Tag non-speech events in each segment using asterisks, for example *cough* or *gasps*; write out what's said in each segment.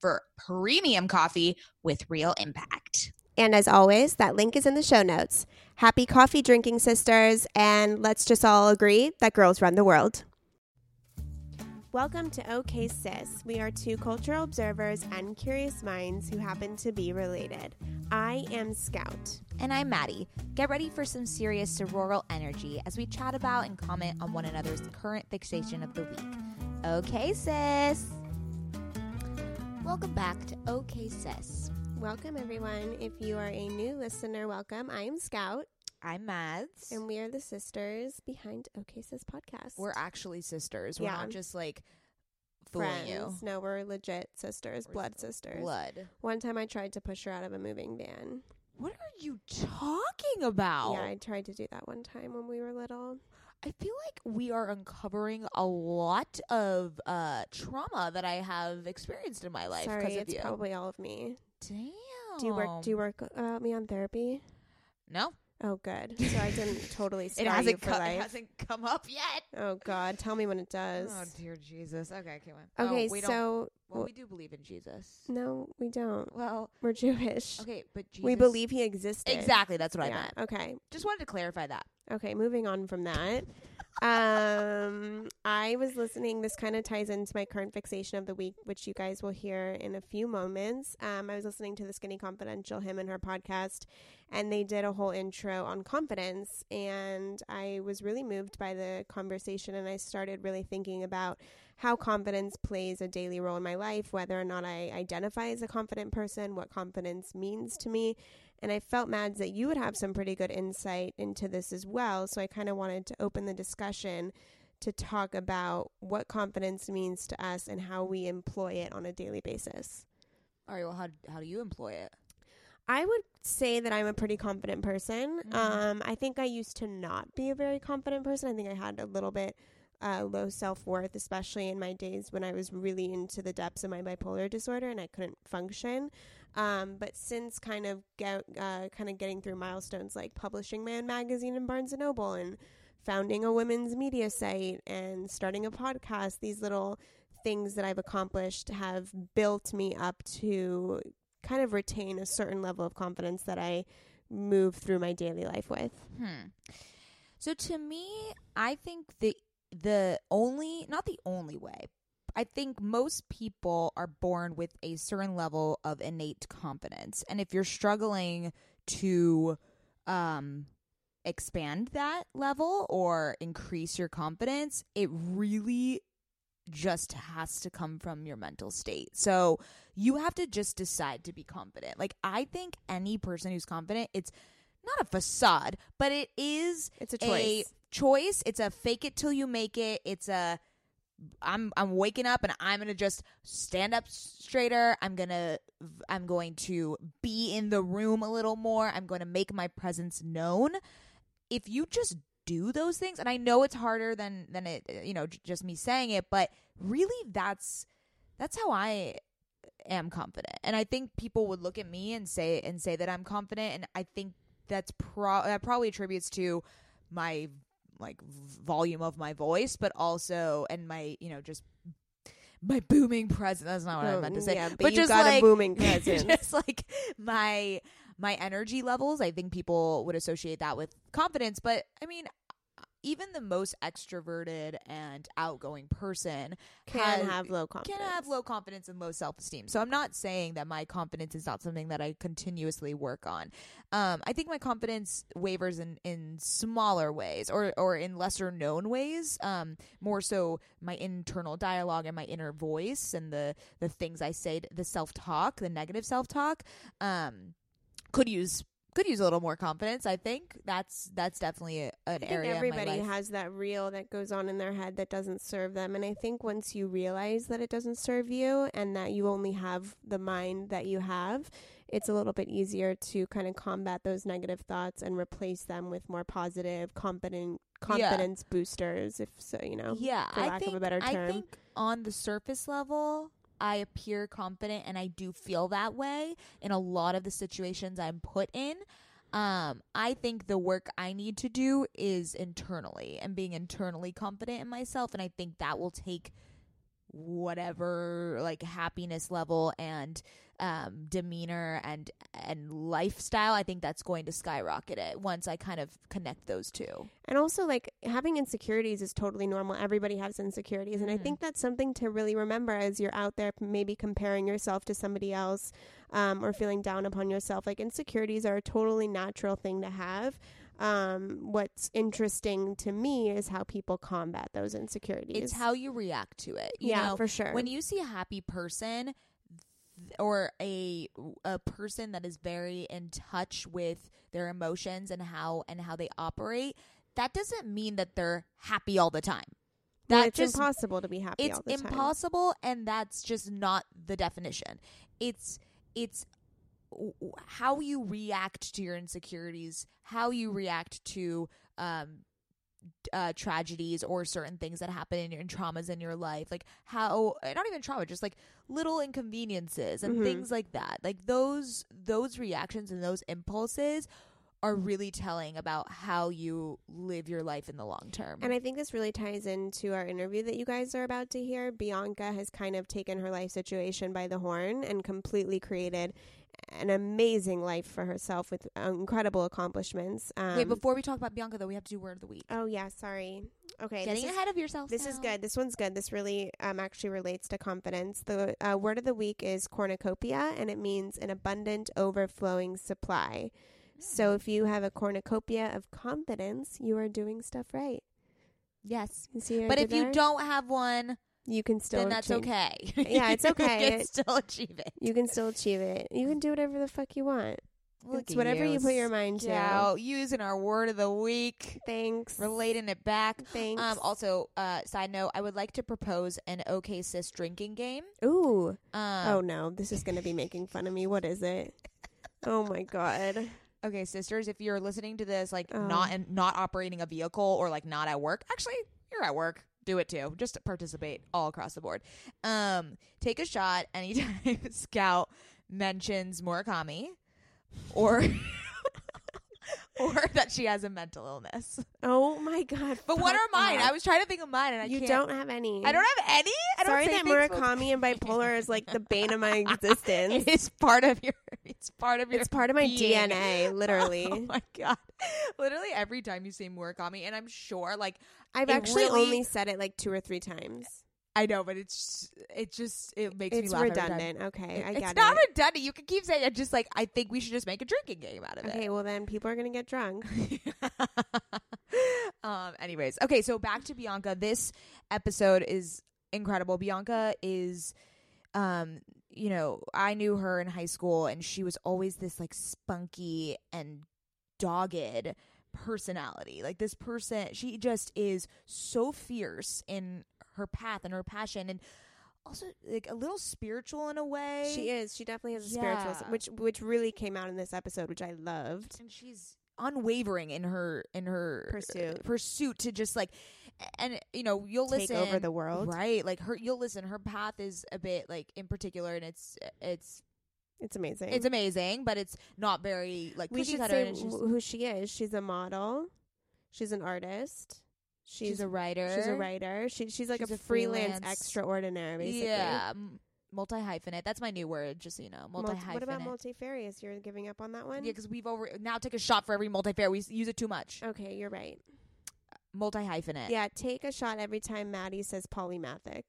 for premium coffee with real impact. And as always, that link is in the show notes. Happy coffee drinking, sisters, and let's just all agree that girls run the world. Welcome to OK Sis. We are two cultural observers and curious minds who happen to be related. I am Scout. And I'm Mady. Get ready for some serious sororal energy as we chat about and comment on one another's current fixation of the week. Okay, sis. Welcome back to OK Sis. Welcome, everyone. If you are a new listener, welcome. I am Scout, I'm Mads. and we are the sisters behind OK Sis podcast. We're actually sisters. We're Yeah. not just like fooling you. friends. No, we're legit sisters, We're blood sisters. Blood. One time I tried to push her out of a moving van. What are you talking about? Yeah, I tried to do that one time when we were little. I feel like we are uncovering a lot of uh, trauma that I have experienced in my life Sorry, of it's you. probably all of me. Damn. Do you work? Do you work uh, me on therapy? No, Oh, good. So I didn't *laughs* totally scar it you hasn't. for Co- it hasn't come up yet. Oh God, tell me when it does. Oh dear Jesus. Okay, come on. okay, no, we don't. so Well, we do believe in Jesus. no, we don't. Well, We're Jewish. okay, but Jesus. We believe he existed. exactly. That's what I yeah. meant. Okay. Just wanted to clarify that. Okay. Moving on from that. um, I was listening. This kind of ties into my current fixation of the week, which you guys will hear in a few moments. Um, I was listening to the Skinny Confidential, him and her podcast, and they did a whole intro on confidence. And I was really moved by the conversation, and I started really thinking about how confidence plays a daily role in my life, whether or not I identify as a confident person, what confidence means to me. And I felt, Mads, that you would have some pretty good insight into this as well. So I kind of wanted to open the discussion to talk about what confidence means to us and how we employ it on a daily basis. All right. Well, how how do you employ it? I would say that I'm a pretty confident person. Mhm. Um, I think I used to not be a very confident person. I think I had a little bit uh, low self worth, especially in my days when I was really into the depths of my bipolar disorder and I couldn't function. Um, but since kind of get, uh, kind of getting through milestones like publishing own magazine in Barnes and Noble and founding a women's media site and starting a podcast, these little things that I've accomplished have built me up to kind of retain a certain level of confidence that I move through my daily life with. Hmm. So to me, I think the the only not the only way. I think most people are born with a certain level of innate confidence. And if you're struggling to um expand that level or increase your confidence, it really just has to come from your mental state. So you have to just decide to be confident. Like I think any person who's confident, it's not a facade, but it is It's a choice. a choice. It's a fake it till you make it. It's a I'm I'm waking up and I'm gonna just stand up straighter. I'm gonna I'm going to be in the room a little more. I'm going to make my presence known. If you just do those things, and I know it's harder than than it you know j- just me saying it, but really that's that's how I am confident. And I think people would look at me and say and say that I'm confident, and I think that's pro that probably attributes to my like v- volume of my voice, but also and my you know just my booming presence. That's not what I meant to say. Mm, yeah, but, but you just got like a booming *laughs* presence. just like my my energy levels. I think people would associate that with confidence, but I mean, even the most extroverted and outgoing person Can has- have low confidence. can have low confidence and low self esteem. So I'm not saying that my confidence is not something that I continuously work on. Um, I think my confidence wavers in, in smaller ways or, or in lesser known ways. Um, more so my internal dialogue and my inner voice and the, the things I say, the self talk, the negative self talk, um, could use could use a little more confidence. I think that's that's definitely a, an I think area everybody of my life. has that reel that goes on in their head that doesn't serve them. And I think once you realize that it doesn't serve you and that you only have the mind that you have, it's a little bit easier to kind of combat those negative thoughts and replace them with more positive, confident confidence boosters, if so, you know. yeah, for I lack of a better I term. think on the surface level, I appear confident, and I do feel that way in a lot of the situations I'm put in. Um, I think the work I need to do is internally and being internally confident in myself, and I think that will take whatever like happiness level and um demeanor and and lifestyle i think that's going to skyrocket it once i kind of connect those two And also, like, having insecurities is totally normal. Everybody has insecurities. And I think that's something to really remember as you're out there, maybe comparing yourself to somebody else um, or feeling down upon yourself. Like, insecurities are a totally natural thing to have. Um, what's interesting to me is how people combat those insecurities. it's how you react to it you yeah, know for sure. when you see a happy person or a a person that is very in touch with their emotions and how and how they operate that doesn't mean that they're happy all the time Well, that it's just impossible to be happy it's all the time. impossible and that's just not the definition it's it's how you react to your insecurities how you react to um uh, tragedies or certain things that happen in your in traumas in your life like how uh, not even trauma just like little inconveniences and Mhm. things like that like those those reactions and those impulses are really telling about how you live your life in the long term And I think this really ties into our interview that you guys are about to hear. Bianca has kind of taken her life situation by the horn and completely created an amazing life for herself with uh, incredible accomplishments. Um, wait before we talk about bianca though we have to do word of the week Oh yeah, sorry. Okay, getting is, ahead of yourself this is good. This one's good. This really um, actually relates to confidence. The uh, word of the week is cornucopia, and it means an abundant, overflowing supply. So if you have a cornucopia of confidence, you are doing stuff right. yes You see but if you don't have one you can still then that's okay *laughs* Yeah, it's okay. *laughs* You can still achieve it You can still achieve it. You can do whatever the fuck you want. Look it's at whatever you, put your mind to. Yeah, using our word of the week Thanks. relating it back Thanks. um also uh side note i would like to propose an okay sis drinking game Ooh. um oh no, this is gonna be making fun of me. What is it? Oh my god. *laughs* okay sisters if you're listening to this like not in, not operating a vehicle or like not at work actually you're at work do it too. Just participate all across the board. Um take a shot. Anytime *laughs* scout mentions murakami or *laughs* or that she has a mental illness Oh my god. but what are mine off. i was trying to think of mine and i you can't don't have any. i don't have any i don't Sorry that Murakami and bipolar is like the bane of my *laughs* existence. it is part of your it's part of your It's part of my being. DNA, *laughs* oh literally. Oh my god! Literally every time you say Murakami, and I'm sure, like I've actually really- only said it like two or three times. I know, but it's it just it makes It's me laugh redundant. Okay, I it's not it. redundant. You can keep saying it. Just like I think we should just make a drinking game out of it. Okay, well then people are gonna get drunk. *laughs* um. Anyways, okay. So back to Bianca. This episode is incredible. Bianca is, um, you know, I knew her in high school, and she was always this like spunky and dogged personality. Like this person, she just is so fierce in her path and her passion, and also like a little spiritual in a way. She is. She definitely has a spiritual, which which really came out in this episode, which I loved. and she's unwavering in her in her uh, Pursuit. pursuit to just like and you know you'll Take listen over the world. right like her you'll listen her path is a bit like in particular and it's it's It's amazing. it's amazing but it's not very like we should say and it's just, wh- who she is. She's a model. She's an artist. She's, she's a writer she's a writer. She she's like She's a, a freelance, freelance- extraordinary. Basically. yeah multi hyphenate that's my new word just so you know multi Multi- what about hyphenate multifarious? You're giving up on that one? yeah because we've over now take a shot for every multi-fair we use it too much Okay, you're right. multi hyphenate. Yeah, take a shot every time Mady says polymathic.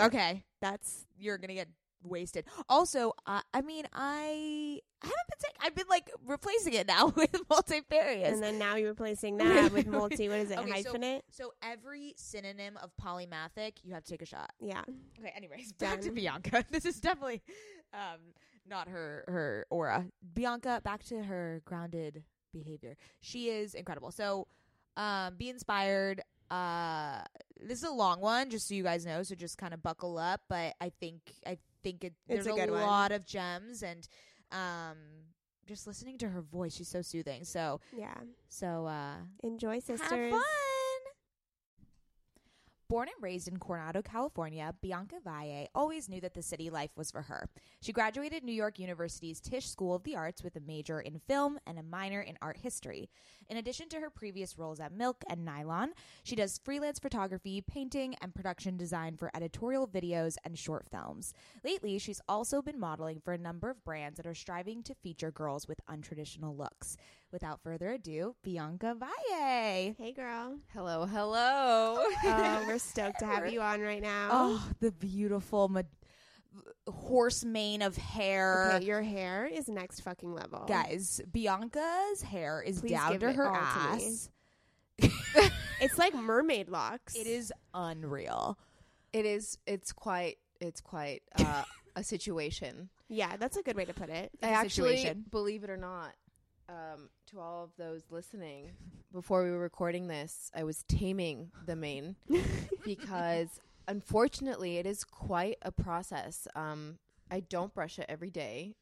Okay. That's You're gonna get wasted. Also, uh, I mean, I I haven't been saying I've been like replacing it now *laughs* with multifarious. and then now you're replacing *laughs* that with multi. What is it? Okay, so- hyphenate. so every synonym of polymathic, you have to take a shot. yeah. Okay. Anyways, back to Bianca. *laughs* This is definitely um, not her her aura. Bianca, back to her grounded behavior. She is incredible. So, um, be inspired. Uh, this is a long one, just so you guys know. So just kind of buckle up. But I think I think it, It's there's a a, good one. lot of gems and um, just listening to her voice, she's so soothing. So Yeah. so uh, Enjoy, sisters. have fun. Born and raised in Coronado, California, Bianca Valle always knew that the city life was for her. She graduated New York University's Tisch School of the Arts with a major in film and a minor in art history. In addition to her previous roles at Milk and Nylon, she does freelance photography, painting, and production design for editorial videos and short films. Lately, she's also been modeling for a number of brands that are striving to feature girls with untraditional looks. Without further ado, Bianca Valle. Hey, girl. Hello, hello. Oh, *laughs* we're stoked to have you on right now. Oh, the beautiful ma- horse mane of hair. Okay, your hair is next fucking level. Guys, Bianca's hair is Please down give to it her all to me. ass. *laughs* It's like mermaid locks. It is unreal. it is. It's quite. It's quite uh, *laughs* a situation. Yeah, that's a good way to put it. I a actually, situation. believe it or not, um, to all of those listening, before we were recording this, I was taming the mane *laughs* because, unfortunately, it is quite a process. Um, I don't brush it every day.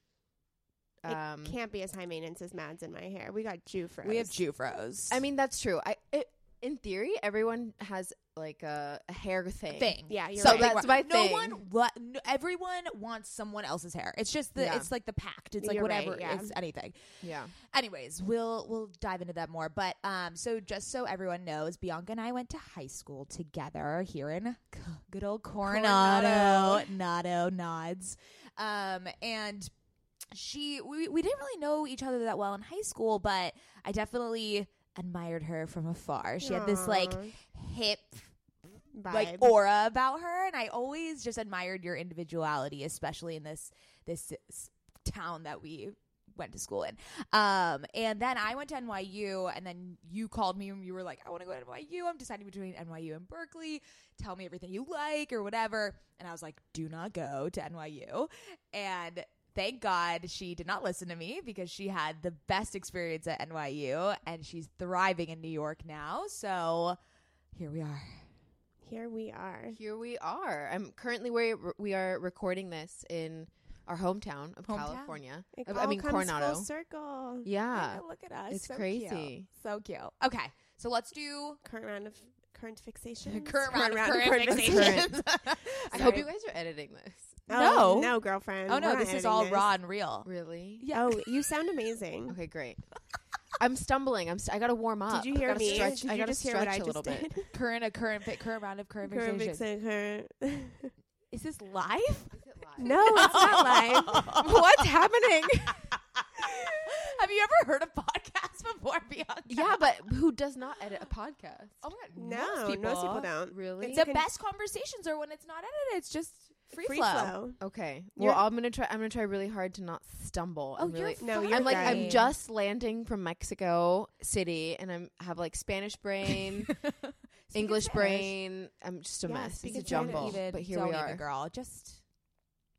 It Um, can't be as high maintenance as Mads in my hair. We got Jewfros. We have Jewfros. I mean, that's true. I, it, in theory, everyone has like a, a hair thing. thing. Yeah, you're So right. that's my no thing. one, wa- no, everyone wants someone else's hair. It's just the, Yeah. it's like the pact. It's like You're right, whatever. yeah. It's anything. Yeah. Anyways, we'll we'll dive into that more. But um, so just so everyone knows, Bianca and I went to high school together here in c- good old Coronado, Nado nods, um, and she we we didn't really know each other that well in high school, but I definitely admired her from afar. She had this like hip vibe. like aura about her and i always just admired your individuality especially in this this town that we went to school in. Um and then i went to nyu and then you called me and you were like i want to go to nyu i'm deciding between nyu and berkeley. Tell me everything you like or whatever. And i was like do not go to nyu and thank god she did not listen to me because she had the best experience at nyu and she's thriving in new york now. So here we are Here we are. Here we are. I'm currently where we are recording this in our hometown of Hometown. California. It I- I all mean comes Coronado. Full circle. Yeah, Yeah, look at us. it's So crazy. cute. So cute. Okay, so let's do Current round of current fixation. *laughs* current round of round current, *laughs* fixations. I hope you guys are editing this. Oh, No. no, girlfriend. oh no, this is all this. raw and real. Really? Oh, yeah. Oh, you sound amazing. *laughs* Okay, great. I'm stumbling. I'm. St- I gotta warm up. Did you I hear gotta me? Stretch, Did I gotta stretch what I a little did? bit. Current a current fi- current round of current Current fixations. vixen, current. *laughs* Is this live? Is live? no, it's not *laughs* live. What's happening? *laughs* Have you ever heard a podcast before, Bianca? yeah, but who does not edit a podcast? oh my god, No, most people. most people don't. Really? The can- best conversations are when it's not edited. It's just free, Free flow. flow. Okay. You're- Well, I'm gonna try. I'm gonna try really hard to not stumble. Oh, and you're really, No, you're I'm like. I'm just landing from Mexico City, and I'm have like Spanish brain, *laughs* English brain. I'm just a Yeah, mess. It's a jumble. Even, But here don't we even, are. girl. Just,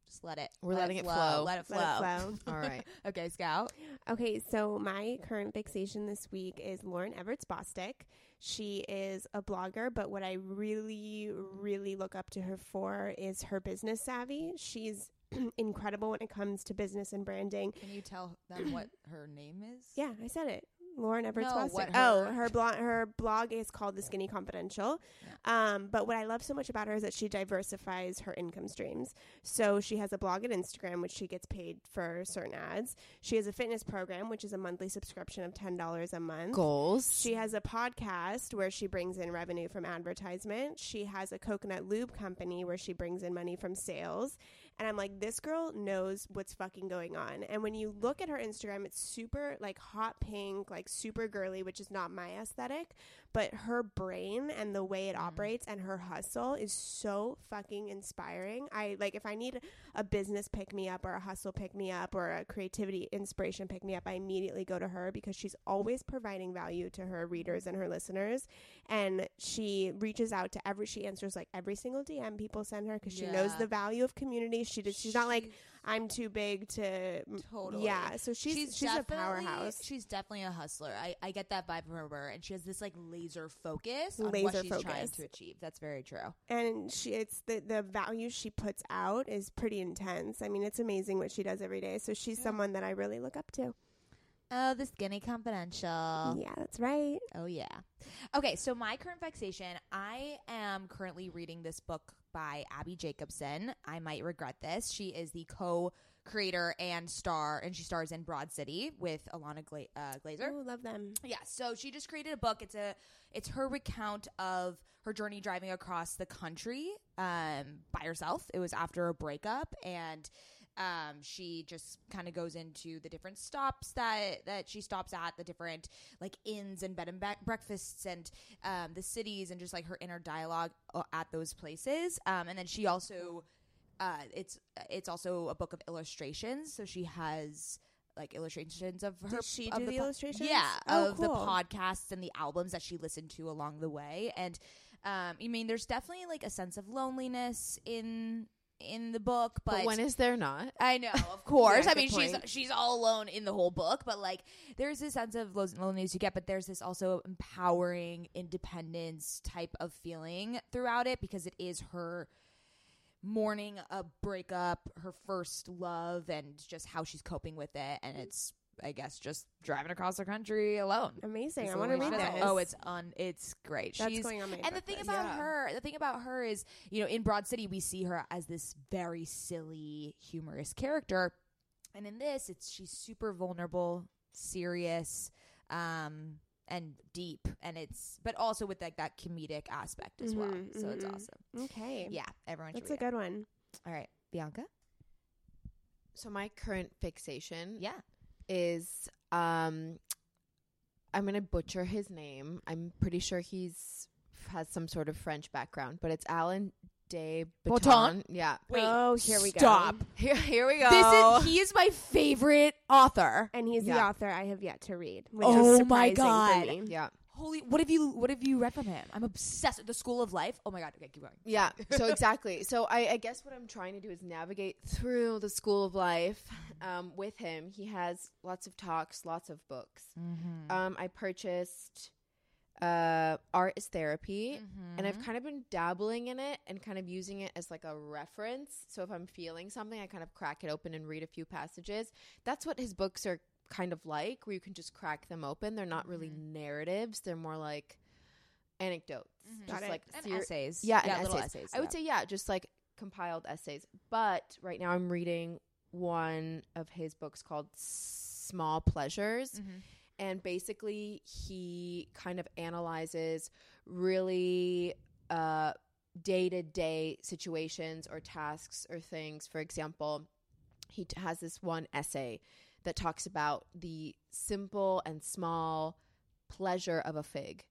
just let it. We're let letting it flow. flow. Let it flow. Let it flow. *laughs* All right. Okay, Scout. Okay, so my current fixation this week is Lauren Evarts Bosstick. She is a blogger, but what I really, really look up to her for is her business savvy. She's *clears throat* incredible when it comes to business and branding. Can you tell them what her name is? Yeah, I said it. Lauren Evarts No, what oh, her- her blog her blog is called The Skinny Confidential. Um, but what I love so much about her is that she diversifies her income streams. So she has a blog and Instagram, which she gets paid for certain ads. She has a fitness program, which is a monthly subscription of ten dollars a month. Goals. She has a podcast where she brings in revenue from advertisement. She has a coconut lube company where she brings in money from sales. And I'm like, this girl knows what's fucking going on. And when you look at her Instagram, it's super like hot pink, like super girly, which is not my aesthetic. But her brain and the way it Mm. operates and her hustle is so fucking inspiring. I like if I need a business pick me up or a hustle pick me up or a creativity inspiration pick me up, I immediately go to her because she's always providing value to her readers and her listeners. And she reaches out to every, she answers like every single DM people send her because she knows the value of community. She does, she's not like, I'm too big to, Totally. yeah. So she's, she's, a powerhouse. She's definitely a hustler. I, I get that vibe from her, and she has this like laser focus on Laser what she's trying focus. to achieve. That's very true. and she it's the the value she puts out is pretty intense. I mean, it's amazing what she does every day. So she's someone that I really look up to. Oh, the skinny confidential. yeah, that's right. Oh yeah. Okay, so my current fixation, I am currently reading this book by Abbi Jacobson. I might regret this. She is the co-creator and star, and she stars in Broad City with Ilana Gla- uh, Glazer. Oh, love them. Yeah, so she just created a book. It's a it's her recount of her journey driving across the country um, by herself. It was after a breakup, and um, she just kind of goes into the different stops that that she stops at, the different like inns and bed and be- breakfasts, and um, the cities, and just like her inner dialogue uh, at those places. Um, and then she also uh, it's it's also a book of illustrations. So she has like illustrations of her. She of do the po- illustrations? Yeah, Oh, of the podcasts and the albums that she listened to along the way. And um, I mean, there's definitely like a sense of loneliness in in the book, but, But when is there not? I know, *laughs* of course. Yeah, I mean, she's point. she's all alone in the whole book, but like, there's this sense of lo- loneliness you get, but there's this also empowering independence type of feeling throughout it because it is her mourning a uh, breakup, her first love, and just how she's coping with it, and mm. it's. I guess just driving across the country alone. Amazing. I want to way she read does this. it. Oh, it's on. It's great. that's She's going on my. and the thing list. about Yeah. her, the thing about her is, you know, in Broad City, we see her as this very silly, humorous character, and in this, it's she's super vulnerable, serious, um, and deep, and it's but also with like that comedic aspect as well. Mhm, So it's mhm. awesome. okay, Yeah, everyone should that's a read it. good one. All right, Bianca. So my current fixation Yeah. Is um I'm going to butcher his name. I'm pretty sure he's has some sort of French background, but it's Alain de Botton? Botton. Yeah. Wait, oh, here we go. stop. Here here we go. This is he is my favorite author. And he's the author I have yet to read. Which Oh is my surprising God. For me. yeah. Holy, what have you what have you read from him? I'm obsessed with the School of Life. Oh my god, okay, keep going. Yeah. So *laughs* exactly. So I, I guess what I'm trying to do is navigate through the school of life um, with him. He has lots of talks, lots of books. Mm-hmm. Um, I purchased uh, Art is Therapy, and Mm-hmm. I've kind of been dabbling in it and kind of using it as like a reference. So if I'm feeling something, I kind of crack it open and read a few passages. That's what his books are kind of like, where you can just crack them open. They're not really Mm-hmm. narratives; they're more like anecdotes, Mhm. just Got like and ser- essays. yeah, and little essays. essays. I would say yeah, just like compiled essays. But right now I'm reading one of his books called Small Pleasures. Mm-hmm. And basically he kind of analyzes really uh day-to-day situations or tasks or things. For example, he t- has this one essay that talks about the simple and small pleasure of a fig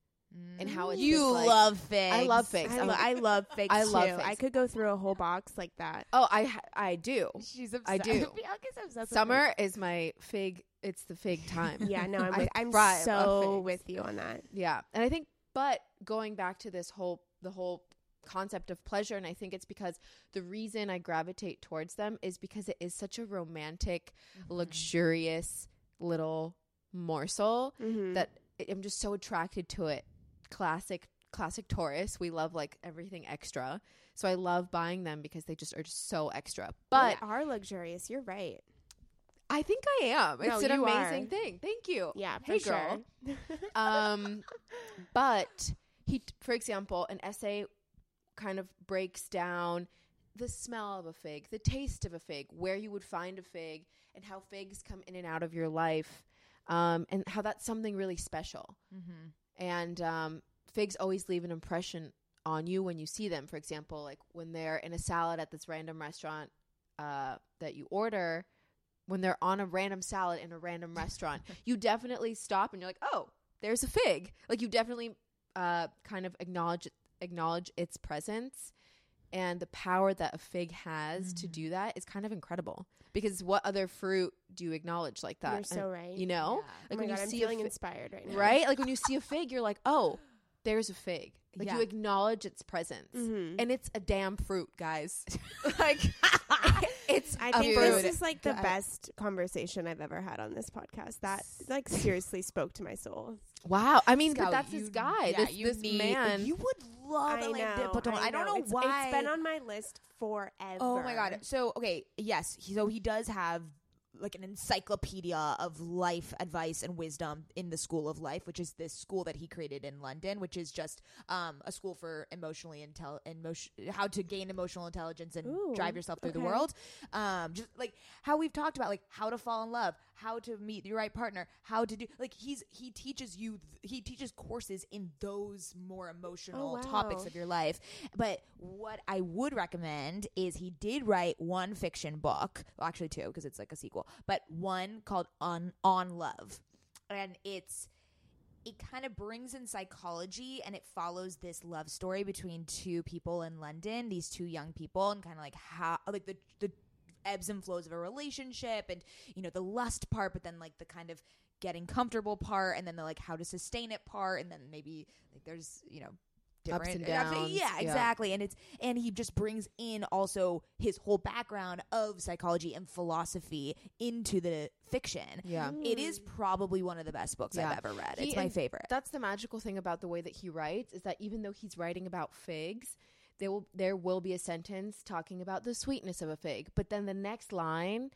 and how it's you like- love figs. I love figs. I, lo- I love *laughs* figs I love too. figs. I could go through a whole box like that. Oh, I I do. She's obsessed. I do. *laughs* Obsessed. with Summer is my fig. It's the fig time. Yeah, no, *laughs* I'm with, I'm so with you on that. Yeah, and I think, but going back to this whole the whole concept of pleasure, and I think it's because the reason I gravitate towards them is because it is such a romantic, Mm-hmm. luxurious little morsel Mm-hmm. that I'm just so attracted to it. Classic, classic Taurus. We love like everything extra, so I love buying them because they just are just so extra. But they are luxurious. You're right. I think I am. No, It's an amazing are. thing. Thank you. Yeah, for Hey, sure. girl. um, *laughs* but he, for example, an essay kind of breaks down the smell of a fig, the taste of a fig, where you would find a fig, and how figs come in and out of your life, um, and how that's something really special. Mm-hmm. And um, figs always leave an impression on you when you see them. For example, like when they're in a salad at this random restaurant uh, that you order when they're on a random salad in a random restaurant, *laughs* you definitely stop and you're like, oh, there's a fig. Like you definitely uh, kind of acknowledge acknowledge its presence and the power that a fig has to Mm-hmm. do that is kind of incredible. Because what other fruit do you acknowledge like that? You're so And, right. You know, oh like my when god, you I'm see a feeling fi- inspired right now. right? Like when you see a fig, you're like, oh, there's a fig. Like Yeah. you acknowledge its presence, Mhm. and it's a damn fruit, guys. *laughs* *laughs* like *laughs* it's I think fruit. this is like the best conversation I've ever had on this podcast. That like seriously spoke to my soul. Wow, I mean, but Scout, that's you- this guy, yeah, this this need- man. You would love I Alain know. Botton. I, don't know it's, why. It's been on my list forever. Oh my god. So okay, yes. He, so he does have like an encyclopedia of life advice and wisdom in the School of Life, which is this school that he created in London, which is just um, a school for emotionally intel emotion how to gain emotional intelligence and Ooh, drive yourself through the world. Um, just like how we've talked about, like how to fall in love, how to meet your right partner, how to do like he's he teaches you he teaches courses in those more emotional oh, topics wow. of your life. But what I would recommend is he did write one fiction book, well, actually two because it's like a sequel, but one called On On Love, and it's it kind of brings in psychology and it follows this love story between two people in London, these two young people, and kind of like how like the the ebbs and flows of a relationship and you know the lust part but then like the kind of getting comfortable part and then the like how to sustain it part and then maybe like there's you know Ups and downs, yeah yeah. exactly and it's and he just brings in also his whole background of psychology and philosophy into the fiction yeah. it is probably one of the best books Yeah. i've ever read He- it's my favorite That's the magical thing about the way that he writes is that even though he's writing about figs, there will there will be a sentence talking about the sweetness of a fig, but then the next line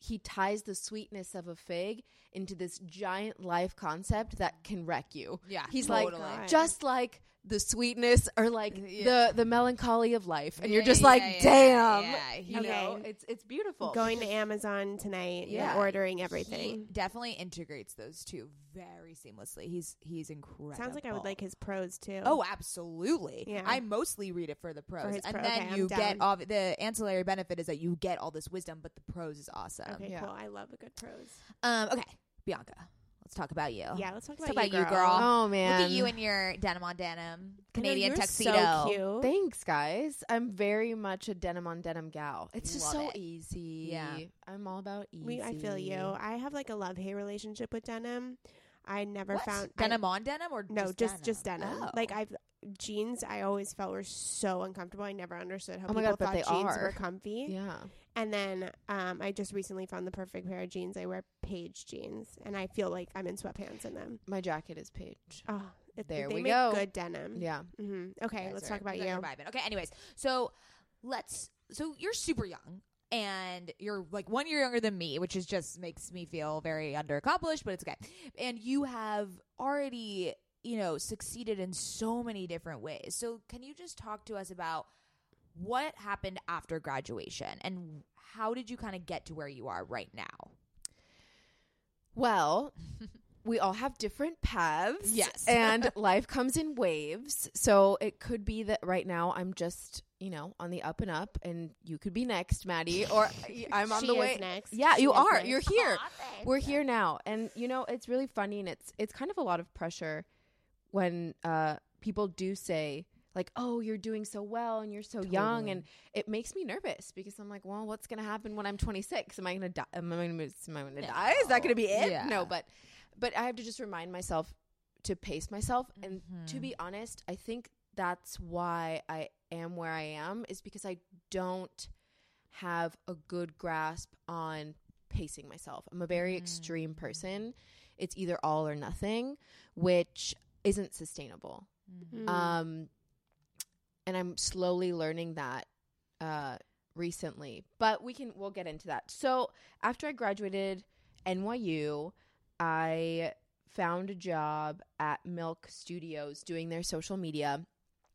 he ties the sweetness of a fig into this giant life concept that can wreck you. yeah He's totally. like just like the sweetness or like Yeah. the the melancholy of life and you're just yeah, like yeah, damn yeah, you Okay. know it's it's beautiful Going to Amazon tonight Yeah. and ordering he everything. definitely integrates those two very seamlessly he's he's incredible Sounds like I would like his prose too. Oh, absolutely. Yeah. I mostly read it for the prose. his and pro- then okay, I'm you down. get all the ancillary benefit is that you get all this wisdom, but the prose is awesome. okay, yeah. cool. I love a good prose. Um, okay, Bianca, let's talk about you. Yeah, let's talk Let's about, talk about you, girl. oh man Look at you in your denim on denim I know, Canadian you're tuxedo. So cute. Thanks, guys. I'm very much a denim on denim gal. It's just Love so it. easy. Yeah. I'm all about easy. We, I feel you. I have like a love hate relationship with denim. I never What? found I- denim on denim or no, just just denim? just denim. Oh. Like I've jeans. I always felt were so uncomfortable. I never understood how Oh people God, thought they jeans are. were comfy. Yeah. And then um, I just recently found the perfect pair of jeans. I wear Paige jeans, and I feel like I'm in sweatpants in them. My jacket is Paige. Oh, it, There they we make go. good denim. Yeah. Mm-hmm. Okay, guys let's are- talk about guys you. are vibing. Okay, anyways, so let's. So you're super young, and you're like one year younger than me, which is just makes me feel very underaccomplished, but it's okay. And you have already, you know, succeeded in so many different ways. So can you just talk to us about what happened after graduation and how did you kind of get to where you are right now? Well, we all have different paths. Yes. *laughs* and life comes in waves. So it could be that right now I'm just, you know, on the up and up and you could be next, Mady, or *laughs* I'm on She the is way. next. Yeah, She you is are. next. You're here. We're here now. And you know, it's really funny and it's it's kind of a lot of pressure when uh people do say like, "Oh, you're doing so well and you're so young." And it makes me nervous because I'm like, "Well, what's going to happen when I'm 26? Am I going to die? Am I going to am I die? Is that going to be it?" Yeah. No, but but I have to just remind myself to pace myself and to be honest, I think that's why I am where I am is because I don't have a good grasp on pacing myself. I'm a very extreme person. It's either all or nothing, which isn't sustainable. Mm. Um and I'm slowly learning that uh recently. But we can we'll get into that. So, after I graduated NYU, I found a job at Milk Studios doing their social media.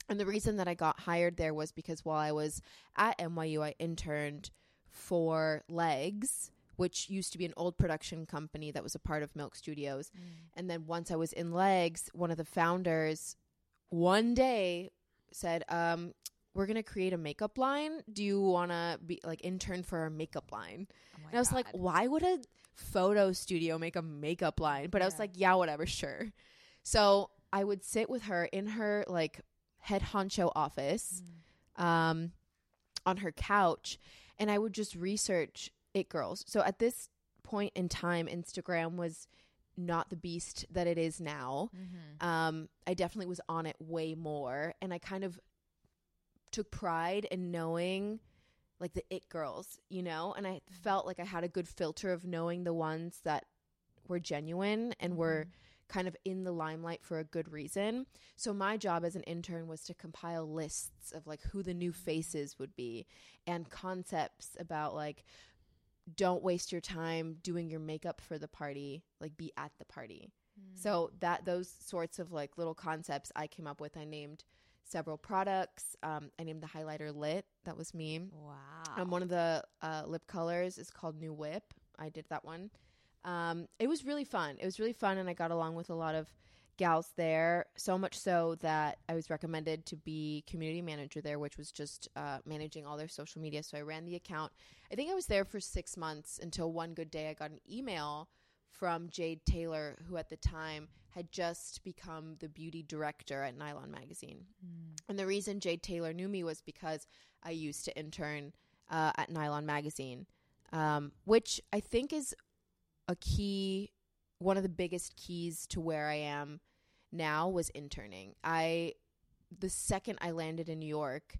And the reason that I got hired there was because while I was at NYU, I interned for Legs, which used to be an old production company that was a part of Milk Studios. And then once I was in Legs, one of the founders one day said, um, we're gonna create a makeup line. Do you wanna be like intern for our makeup line? Oh and I was like, why would a photo studio make a makeup line? But I was like, yeah, whatever, sure. So I would sit with her in her like head honcho office, Mm. um, on her couch, and I would just research it girls. So at this point in time, Instagram was not the beast that it is now. Mhm. Um, I definitely was on it way more, and I kind of took pride in knowing like the it girls, you know, and I felt like I had a good filter of knowing the ones that were genuine and were kind of in the limelight for a good reason. So my job as an intern was to compile lists of like who the new faces would be and concepts about like don't waste your time doing your makeup for the party, like be at the party. So that those sorts of like little concepts I came up with. I named several products. Um, I named the highlighter lit. That was me. Wow. Um, one of the uh, lip colors is called New Whip. I did that one. Um, it was really fun. It was really fun, and I got along with a lot of gals there. So much so that I was recommended to be community manager there, which was just uh, managing all their social media. So I ran the account. I think I was there for six months until one good day I got an email from Jade Taylor, who at the time had just become the beauty director at Nylon Magazine. Mm. And the reason Jade Taylor knew me was because I used to intern uh, at Nylon Magazine, um, which I think is a key, one of the biggest keys to where I am now was interning. I, the second I landed in New York,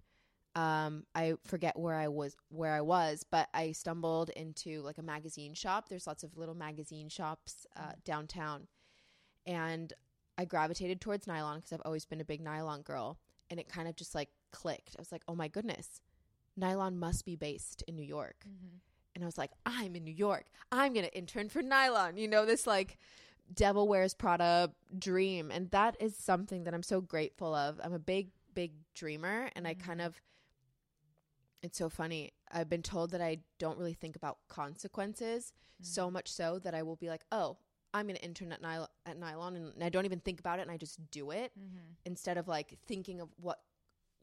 um, I forget where I was, where I was, but I stumbled into like a magazine shop. There's lots of little magazine shops uh, downtown, and I gravitated towards nylon because I've always been a big nylon girl and it kind of just like clicked. I was like, oh my goodness, nylon must be based in New York. Mm-hmm. And I was like, I'm in New York. I'm going to intern for nylon. You know, this like devil wears Prada dream. And that is something that I'm so grateful of. I'm a big, big dreamer. And I kind of, it's so funny. I've been told that I don't really think about consequences so much so that I will be like, oh, I'm going to intern at, Nyl- at nylon and I don't even think about it and I just do it Mm-hmm. instead of like thinking of what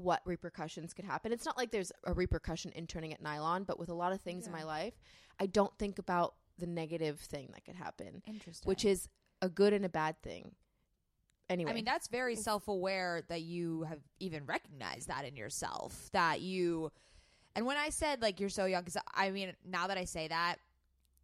what repercussions could happen. It's not like there's a repercussion interning at nylon, but with a lot of things in my life, I don't think about the negative thing that could happen, Interesting. which is a good and a bad thing. Anyway, I mean, that's very self aware that you have even recognized that in yourself. That you, and when I said like you're so young, because I mean, now that I say that,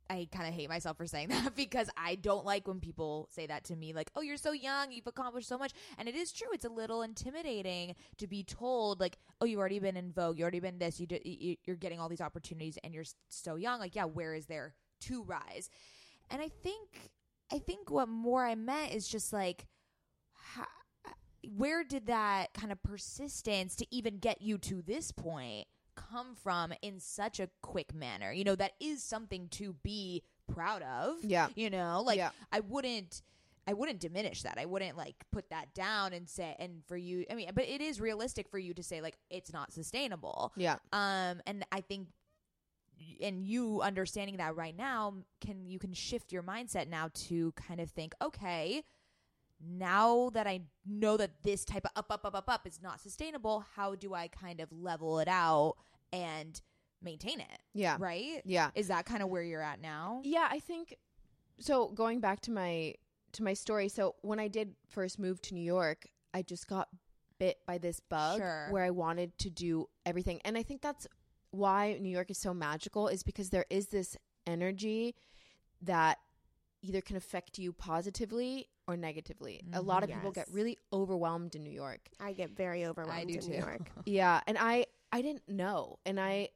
I kind of hate myself for saying *laughs* that because I don't like when people say that to me, like, oh, you're so young, you've accomplished so much. And it is true. It's a little intimidating to be told, like, oh, you've already been in Vogue, you've already been this, you, d- you you're getting all these opportunities and you're so young. Like, yeah, where is there to rise? And I think, I think what more I meant is just like, how, where did that kind of persistence to even get you to this point come from in such a quick manner? You know, that is something to be proud of. Yeah. You know, like Yeah. I wouldn't I wouldn't diminish that. I wouldn't like put that down and say and for you I mean, but it is realistic for you to say like it's not sustainable. yeah, Um and I think and you understanding that right now can you can shift your mindset now to kind of think okay now that i know that this type of up up up up up is not sustainable how do i kind of level it out and maintain it yeah, right yeah. is that kind of where you're at now Yeah, I think so going back to my to my story. So when I did first move to New York, I just got bit by this bug Sure. where I wanted to do everything. And I think that's why New York is so magical is because there is this energy that either can affect you positively or negatively. A lot of people get really overwhelmed in New York. I get very overwhelmed do in too. New York. *laughs* Yeah, and I I didn't know, and I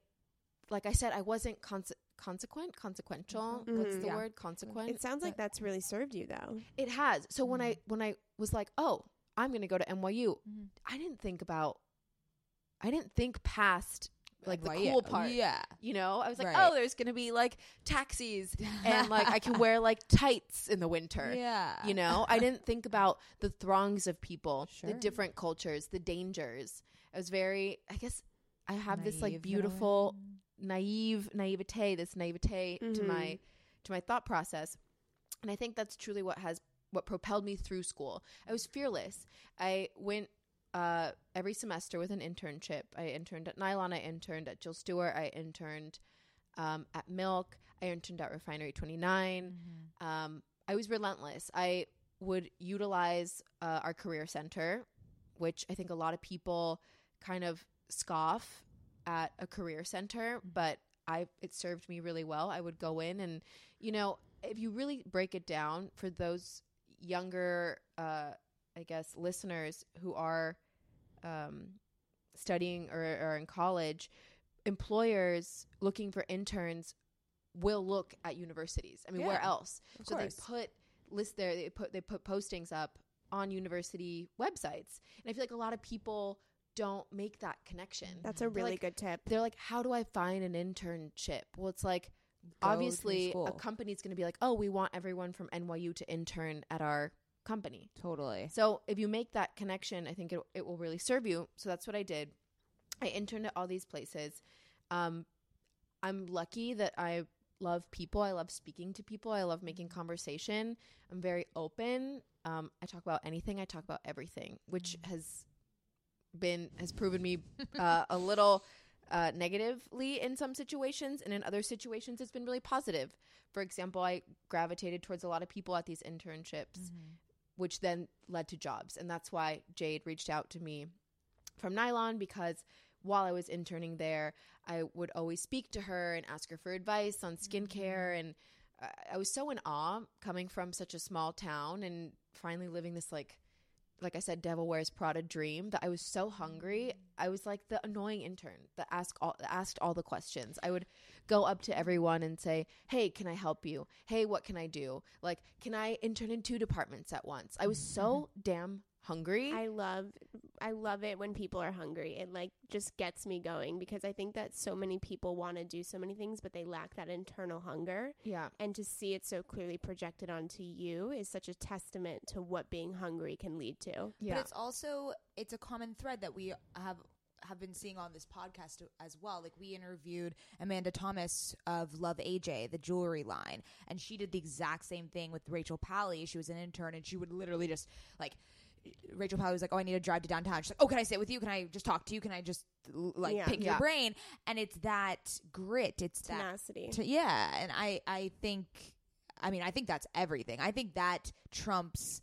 like I said I wasn't conse- consequent, consequential. Mhm. What's the Yeah. word? Consequent. It sounds like that's really served you though. It has. So when I when I was like, "Oh, I'm going to go to NYU." Mhm. I didn't think about I didn't think past like the cool part. yeah You know, I was like, Right. "Oh, there's going to be like taxis and like I can *laughs* wear like tights in the winter." yeah You know, I didn't think about the throngs of people, the Sure. different cultures, the dangers. I was very I guess I have this like Naive in a beautiful naive naivete this naivete to my mm-hmm. to my thought process and i think that's truly what has what propelled me through school i was fearless i went uh, every semester with an internship. I interned at Nylon. I interned at Jill Stuart. I interned um, at Milk. I interned at Refinery 29. Um, I was relentless. I would utilize uh, our career center, which I think a lot of people kind of scoff at a career center, but I it served me really well. I would go in and you know, if you really break it down for those younger uh I guess listeners who are um studying or are in college, employers looking for interns will look at universities. I mean, where else? So course. they put list there they put they put postings up on university websites. And I feel like a lot of people don't make that connection. That's a really like- good tip. They're like, how do I find an internship? Well, it's like Go obviously a company's going to be like, oh, we want everyone from NYU to intern at our company. totally. So if you make that connection, I think it, it will really serve you. So that's what I did. I interned at all these places. Um, I'm lucky that I love people. I love speaking to people. I love making conversation. I'm very open. Um, I talk about anything. I talk about everything, which has been has proven me uh, a little uh, negatively in some situations, and in other situations, it's been really positive. For example, I gravitated towards a lot of people at these internships which then led to jobs. And that's why Jade reached out to me from Nylon because while I was interning there, I would always speak to her and ask her for advice on skincare. And uh, I was so in awe coming from such a small town and finally living this like like I said, Devil Wears Prada dream that I was so hungry. I was like the annoying intern that asked all asked all the questions. I would go up to everyone and say, "Hey, can I help you? Hey, what can I do? Like, can I intern in two departments at once?" I was so mm-hmm. damn hungry. I love I love it when people are hungry. It like just gets me going because I think that so many people want to do so many things but they lack that internal hunger yeah. and to see it so clearly projected onto you is such a testament to what being hungry can lead to. Yeah. But it's also it's a common thread that we have have been seeing on this podcast as well. Like we interviewed Amanda Thomas of Luv AJ, the jewelry line, and she did the exact same thing with Rachel Pally. She was an intern and she would literally just like Rachel Pally was like, "Oh, I need to drive to downtown." She's like, "Oh, can I sit with you? Can I just talk to you? Can I just like Yeah. pick your brain?" And it's that grit. It's that Tenacity. to, yeah, and I I think I mean I think that's everything. I think that trumps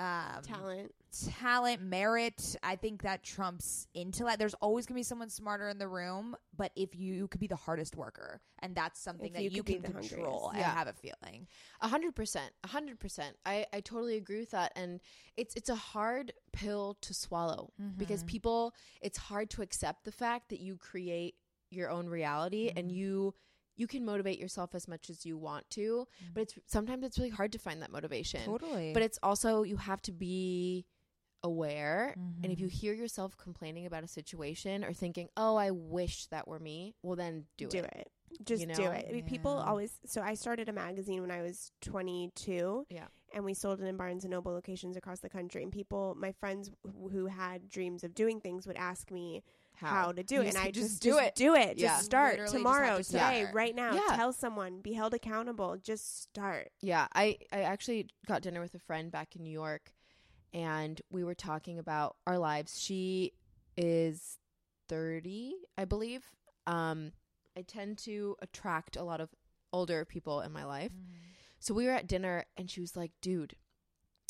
um, Talent. talent, merit. I think that trumps intellect. There's always gonna be someone smarter in the room, but if you, could be the hardest worker, and that's something If that you you, can control. hungriest. I Yeah. have a feeling. A hundred percent, a hundred percent. I I totally agree with that, and it's it's a hard pill to swallow because people. It's hard to accept the fact that you create your own reality and you you can motivate yourself as much as you want to, but it's sometimes it's really hard to find that motivation. Totally, But it's also you have to be aware, and if you Mm-hmm. hear yourself complaining about a situation or thinking, "Oh, I wish that were me," well then do, it. do it. it. Just You do it. I mean, people always. So I started a magazine when I was 22. Yeah. And we sold it in Barnes and Noble locations across the country. And people, my friends who had dreams of doing things, would ask me how, to do You it, and I just just do it. Do it. Yeah. Just start Literally just tomorrow, to today, start. right now. Yeah. Tell someone. Be held accountable. Just start. Yeah, I I actually got dinner with a friend back in New York, and we were talking about our lives. She is thirty, I believe. Um, I tend to attract a lot of older people in my life. So we were at dinner, and she was like, "Dude,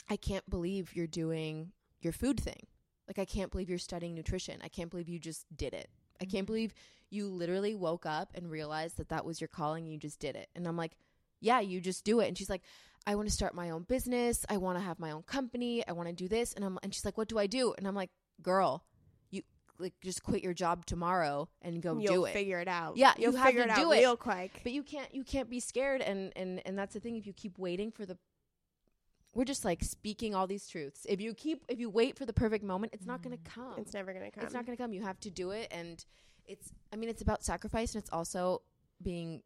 I can't believe you're doing your food thing. Like, I can't believe you're studying nutrition. I can't believe you just did it. I can't mm-hmm. believe you literally woke up and realized that that was your calling. And you just did it." And I'm like, "Yeah, you just do it." And she's like, "I want to start my own business. I want to have my own company. I want to do this." And I'm and she's like, "What do I do?" And I'm like, "Girl, you like just quit your job tomorrow and go do it. You'll do it." figure it out. Yeah, you'll you have figure to it do it. real quick. but you can't you can't be scared and and and that's the thing if you keep waiting for the we're just like speaking all these truths. If you keep if you wait for the perfect moment it's not going to mm-hmm. come. It's never gonna come. it's not going to come. You have to do it and it's i mean it's about sacrifice and it's also being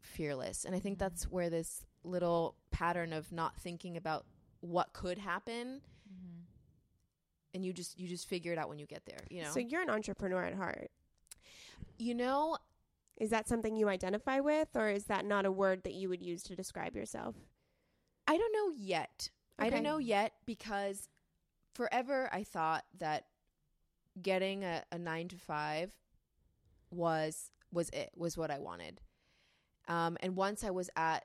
fearless. And i think mm-hmm. that's where this little pattern of not thinking about what could happen mm-hmm. and you just you just figure it out when you get there you know? So you're an entrepreneur at heart. you know Is that something you identify with, or is that not a word that you would use to describe yourself? I don't know yet. I don't know yet because forever I thought that getting a, a nine to five was was it was what I wanted. Um, and once I was at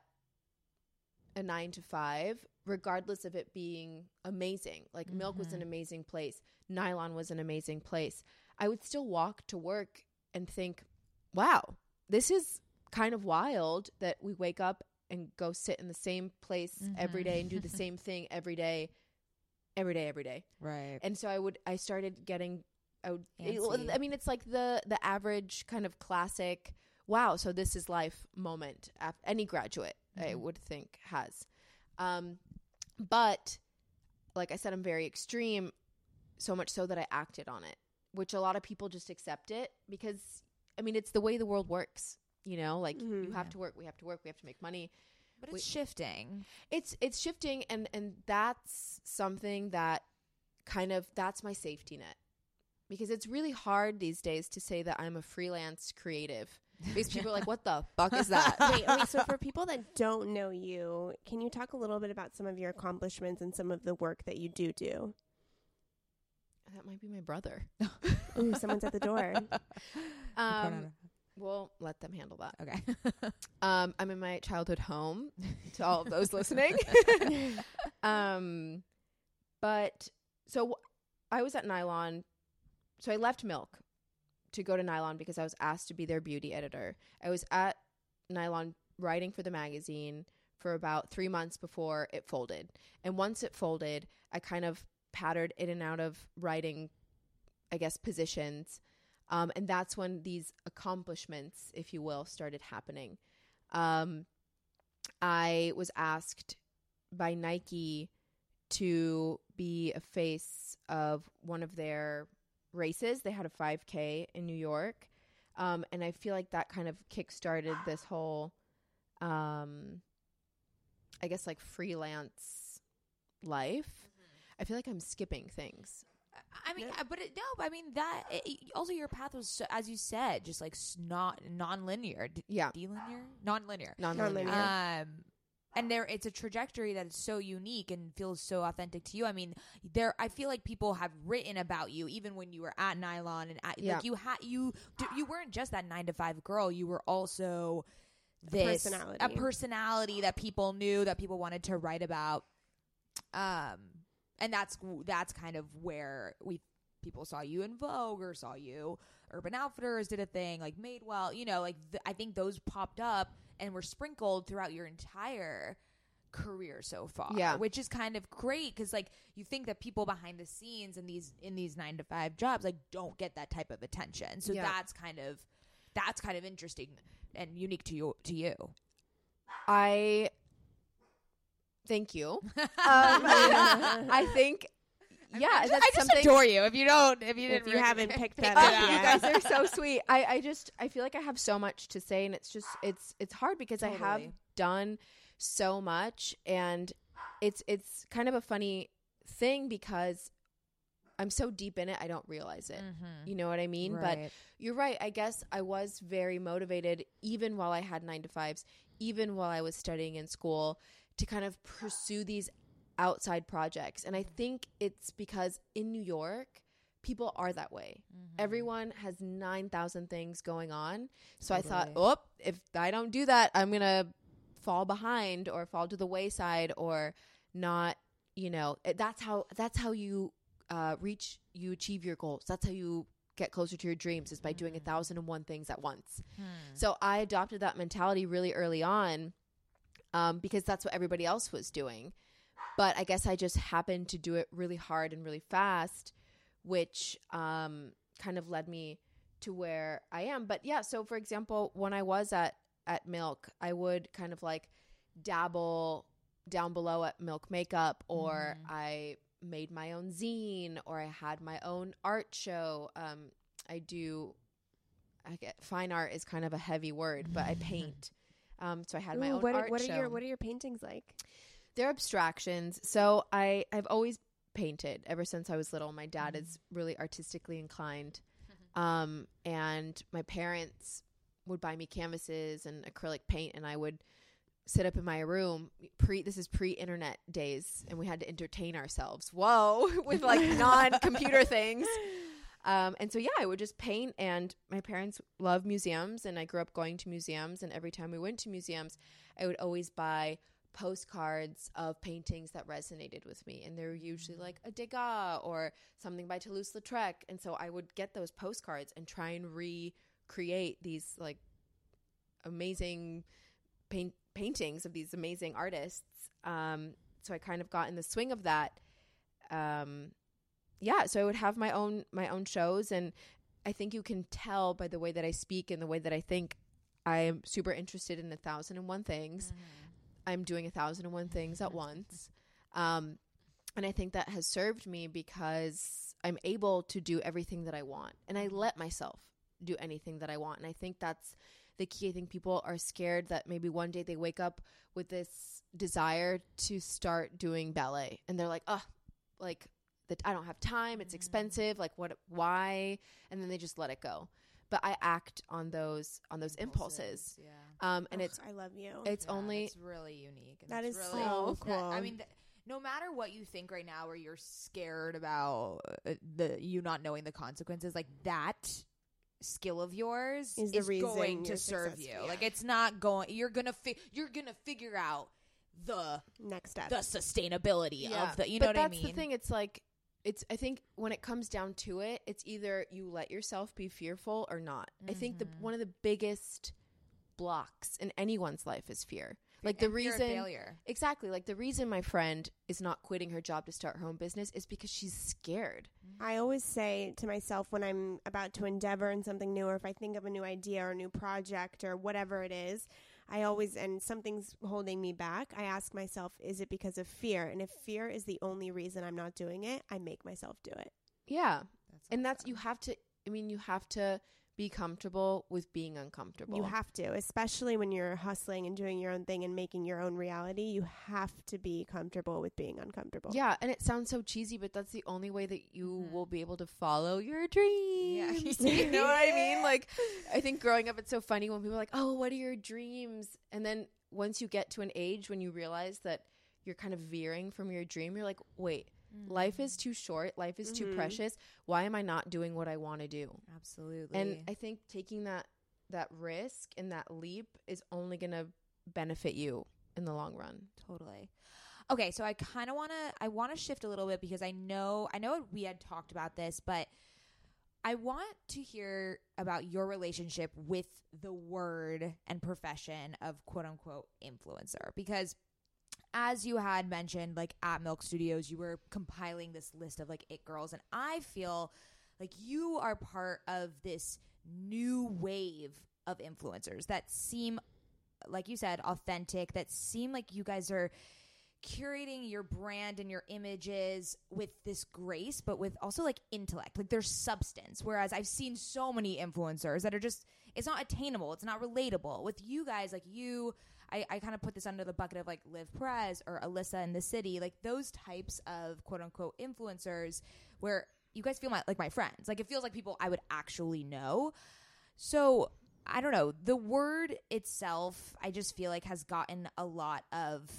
a nine to five, regardless of it being amazing, like milk was an amazing place, nylon was an amazing place, I would still walk to work and think, wow, this is kind of wild that we wake up and go sit in the same place every day and do the same thing every day, every day, every day *laughs* Right. and so I would I started getting I would Antsy. I mean it's like the the average kind of classic wow so this is life moment any graduate I Mhm. would think has um but like I said I'm very extreme so much so that I acted on it which a lot of people just accept it because I mean it's the way the world works you know like you Mhm. have Yeah. to work we have to work we have to make money But we- it's shifting. it's it's shifting and and that's something that kind of that's my safety net because it's really hard these days to say that I'm a freelance creative because people are like what the *laughs* fuck is that *laughs* wait, wait. So for people that don't know you, can you talk a little bit about some of your accomplishments and some of the work that you do do? that might be my brother Ooh, someone's at the door. *laughs* um we'll let them handle that okay. *laughs* um I'm in my childhood home *laughs* to all of those listening *laughs* um but so I was at Nylon so I left Milk to go to Nylon because I was asked to be their beauty editor. I was at Nylon writing for the magazine for about 3 months before it folded. And once it folded, I kind of pattered in and out of writing I guess positions. Um, and that's when these accomplishments, if you will, started happening. Um, I was asked by Nike to be a face of one of their races. They had a 5K in New York. Um, and I feel like that kind of kickstarted this whole, um, I guess, like freelance life. I feel like I'm skipping things. I mean, No. uh, but it, no, I mean that. It, it- also, your path was, so, as you said, just like not non-linear, D- Yeah. delinear, non-linear. Non-linear. Non-linear. Um, and there, it's a trajectory that is so unique and feels so authentic to you. I mean, there, I feel like people have written about you even when you were at Nylon and at, Yeah. like you had you you weren't just that nine to five girl. You were also A this personality. a personality that people knew that people wanted to write about. Um, and that's that's kind of where we people saw you in Vogue or saw you Urban Outfitters did a thing like Madewell. You know, like th- I think those popped up and were sprinkled throughout your entire career so far. Yeah. which is kind of great because like you think that people behind the scenes in these in these nine to five jobs like don't get that type of attention. So Yeah. that's kind of that's kind of interesting and unique to you to you. I thank you. *laughs* Um, I think, yeah, that's I just something. adore you. If you don't, if you If didn't, you haven't picked *laughs* that up you guys are so sweet. I, I just I feel like I have so much to say, and it's just it's it's hard because I have done so much, and it's it's kind of a funny thing because I'm so deep in it, I don't realize it. Mm-hmm. You know what I mean? But you're right. I guess I was very motivated, even while I had nine to fives, even while I was studying in school, to kind of pursue these outside projects. And I think it's because in New York, people are that way. Mm-hmm. Everyone has 9,000 things going on. So I thought, Totally. oh, if I don't do that, I'm going to fall behind or fall to the wayside or not, you know, that's how, that's how you uh, reach, you achieve your goals. That's how you get closer to your dreams is by doing a thousand and one things at once. Hmm. So I adopted that mentality really early on um, because that's what everybody else was doing. But I guess I just happened to do it really hard and really fast, which um, kind of led me to where I am. But yeah, so for example, when I was at at Milk, I would kind of like dabble down below at Milk Makeup, or Mhm. I made my own zine, or I had my own art show. Um, I do. I get fine art is kind of a heavy word, but I *laughs* paint. Um, so I had my Ooh, own what, are, art what are your what are your paintings like? They're abstractions. So I I've always painted ever since I was little. My dad is really artistically inclined, um, and my parents would buy me canvases and acrylic paint, and I would sit up in my room pre this is pre-internet days and we had to entertain ourselves whoa *laughs* with like *laughs* non-computer things Um, and so yeah, I would just paint. And my parents love museums, and I grew up going to museums. And every time we went to museums, I would always buy postcards of paintings that resonated with me and they're usually like a Degas or something by Toulouse-Lautrec and so I would get those postcards and try and recreate these like amazing paint paintings of these amazing artists um, so I kind of got in the swing of that um, yeah so I would have my own my own shows and I think you can tell by the way that I speak and the way that I think I am super interested in a thousand and one things I'm doing a thousand and one things at once. Um, and I think that has served me because I'm able to do everything that I want and I let myself do anything that I want. And I think that's the key. I think people are scared that maybe one day they wake up with this desire to start doing ballet and they're like, oh, like that I don't have time. It's expensive. Like what, why? And then they just let it go. But I act on those, on those impulses. Yeah. Um, and Ugh, it's, I love you. it's Yeah, only, it's really unique. and That it's is really, so that- I mean, th- no matter what you think right now, where you're scared about uh, the you not knowing the consequences, like that skill of yours Is is, going to you're serve you. successful. Like it's not going. You're gonna fi- you're gonna figure out the next step. the sustainability Yeah, of the. You but know what I that's mean? the thing. It's like it's. I think when it comes down to it, it's either you let yourself be fearful or not. I think the Mhm. one of the biggest blocks in anyone's life is fear. Like the And fear reason, failure. exactly. Like the reason my friend is not quitting her job to start her own business is because she's scared. I always say to myself when I'm about to endeavor in something new, or if I think of a new idea or a new project or whatever it is, I always, and something's holding me back, I ask myself, is it because of fear? And if fear is the only reason I'm not doing it, I make myself do it. Yeah, That's and that's you have to. I mean, you have to be comfortable with being uncomfortable. You have to, especially when you're hustling and doing your own thing and making your own reality. You have to be comfortable with being uncomfortable. Yeah, and it sounds so cheesy, but that's the only way that you Mhm. will be able to follow your dreams. Yeah. *laughs* *laughs* you know what I mean? Like, I think growing up, it's so funny when people are like, "Oh, what are your dreams?" And then once you get to an age when you realize that you're kind of veering from your dream, you're like, "Wait, life is too short. Life is too Mhm. precious. Why am I not doing what I want to do?" absolutely. And I think taking that that risk and that leap is only going to benefit you in the long run. Totally. Okay, so I kind of want to I want to shift a little bit because I know I know we had talked about this, but I want to hear about your relationship with the word and profession of quote unquote influencer because as you had mentioned like at Milk Studios you were compiling this list of like it girls and I feel like you are part of this new wave of influencers that seem like you said authentic that seem like you guys are curating your brand and your images with this grace but with also like intellect like there's substance. Whereas i've seen so many influencers that are just it's not attainable it's not relatable. With you guys like you i, I kind of put this under the bucket of like liv perez or alyssa in the city like those types of quote unquote influencers where you guys feel my, like my friends like it feels like people i would actually know so I don't know. The word itself, I just feel like has gotten a lot of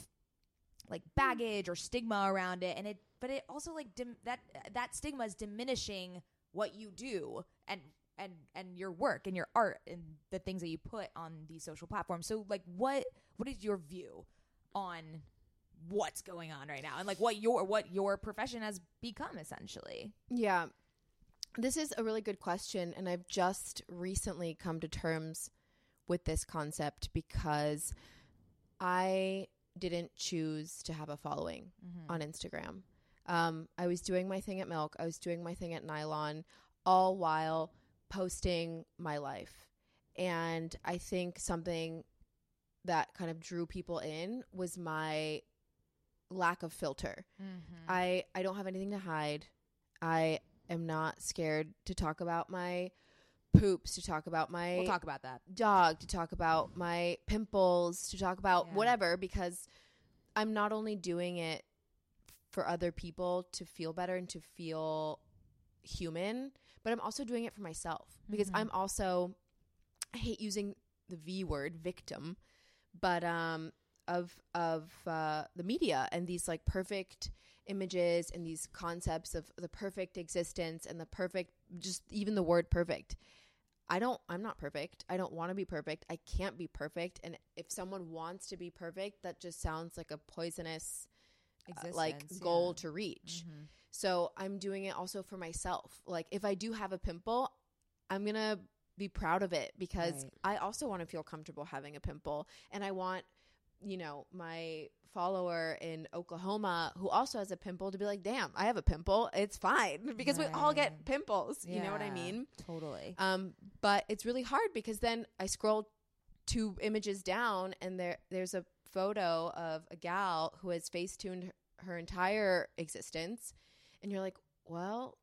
like baggage or stigma around it, and it. But it also like dim- that that stigma is diminishing what you do and and and your work and your art and the things that you put on these social platforms. So like, what what is your view on what's going on right now and like what your what your profession has become essentially? Yeah. This is a really good question. And I've just recently come to terms with this concept because I didn't choose to have a following Mm-hmm. on Instagram. Um, I was doing my thing at Milk, I was doing my thing at Nylon, all while posting my life. And I think something that kind of drew people in was my lack of filter. Mm-hmm. I I don't have anything to hide. I am not scared to talk about my poops, to talk about my we'll talk about that. dog, to talk about my pimples, to talk about Yeah. whatever because I'm not only doing it for other people to feel better and to feel human, but I'm also doing it for myself because Mhm. I'm also I hate using the V word, victim, but um of of uh, the media and these like perfect images and these concepts of the perfect existence and the perfect just even the word perfect i don't i'm not perfect i don't want to be perfect i can't be perfect and if someone wants to be perfect that just sounds like a poisonous uh, like goal yeah. to reach Mhm. So i'm doing it also for myself. Like if i do have a pimple i'm gonna be proud of it because Right. i also want to feel comfortable having a pimple. And i want you know my follower in oklahoma who also has a pimple to be like damn i have a pimple. It's fine. *laughs* Because we all get Right. pimples. You know what i mean? Totally. um, but it's really hard because then I scroll two images down and there there's a photo of a gal who has face tuned her entire existence, and you're like, well,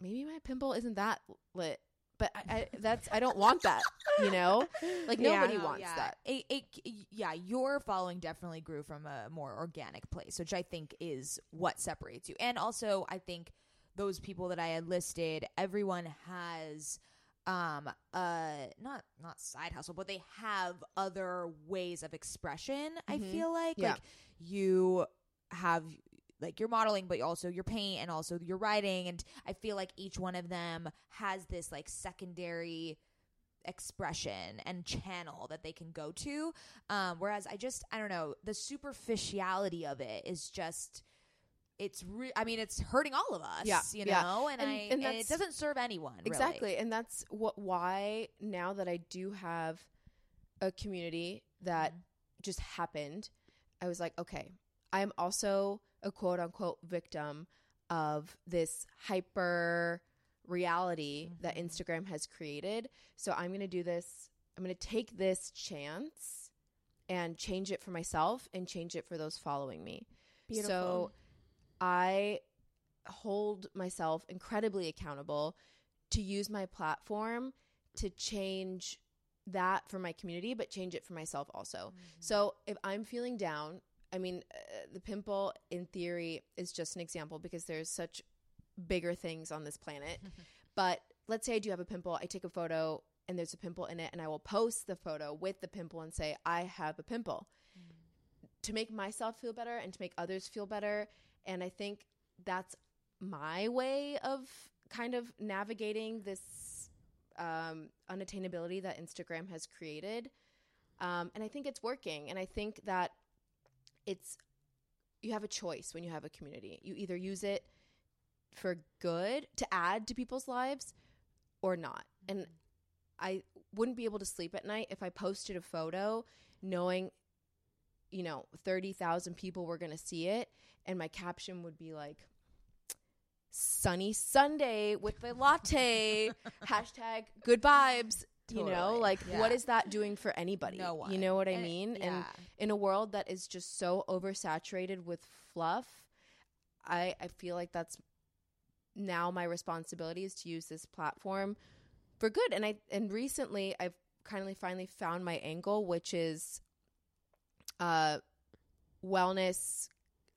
maybe my pimple isn't that lit, but I, I that's I don't want that, you know, like *laughs* Yeah. nobody No, wants yeah. that. It, it, yeah, your following definitely grew from a more organic place, which I think is what separates you. And also, I think those people that I had listed, everyone has um uh not not side hustle but they have other ways of expression i Mhm. feel like Yeah. like you have like your modeling but also your paint and also your writing and i feel like each one of them has this like secondary expression and channel that they can go to um whereas i just i don't know the superficiality of it is just it's re- i mean it's hurting all of us Yeah, you yeah. know and, And- i and and, it doesn't serve anyone really. Exactly. And that's what why now that I do have a community that Mhm. just happened, I was like, okay, I'm also a quote unquote victim of this hyper reality that Mhm. Instagram has created. So I'm going to do this. I'm going to take this chance and change it for myself and change it for those following me. Beautiful. So I hold myself incredibly accountable to use my platform to change that for my community, but change it for myself also. So if I'm feeling down, I mean, uh, the pimple in theory is just an example because there's such bigger things on this planet. *laughs* but let's say I do have a pimple, I take a photo and there's a pimple in it, and I will post the photo with the pimple and say, I have a pimple to make myself feel better and to make others feel better. And I think that's my way of kind of navigating this um, unattainability that Instagram has created. Um, and I think it's working. And I think that it's, you have a choice when you have a community. You either use it for good to add to people's lives or not. And I wouldn't be able to sleep at night if I posted a photo knowing, you know, 30,000 people were going to see it. And my caption would be like, sunny Sunday with a latte, *laughs* hashtag good vibes. You know, like Yeah. what is that doing for anybody? no one You know what I mean? And yeah. in a world that is just so oversaturated with fluff, I I feel like that's now my responsibility is to use this platform for good. And I and recently I've kind of finally found my angle, which is uh wellness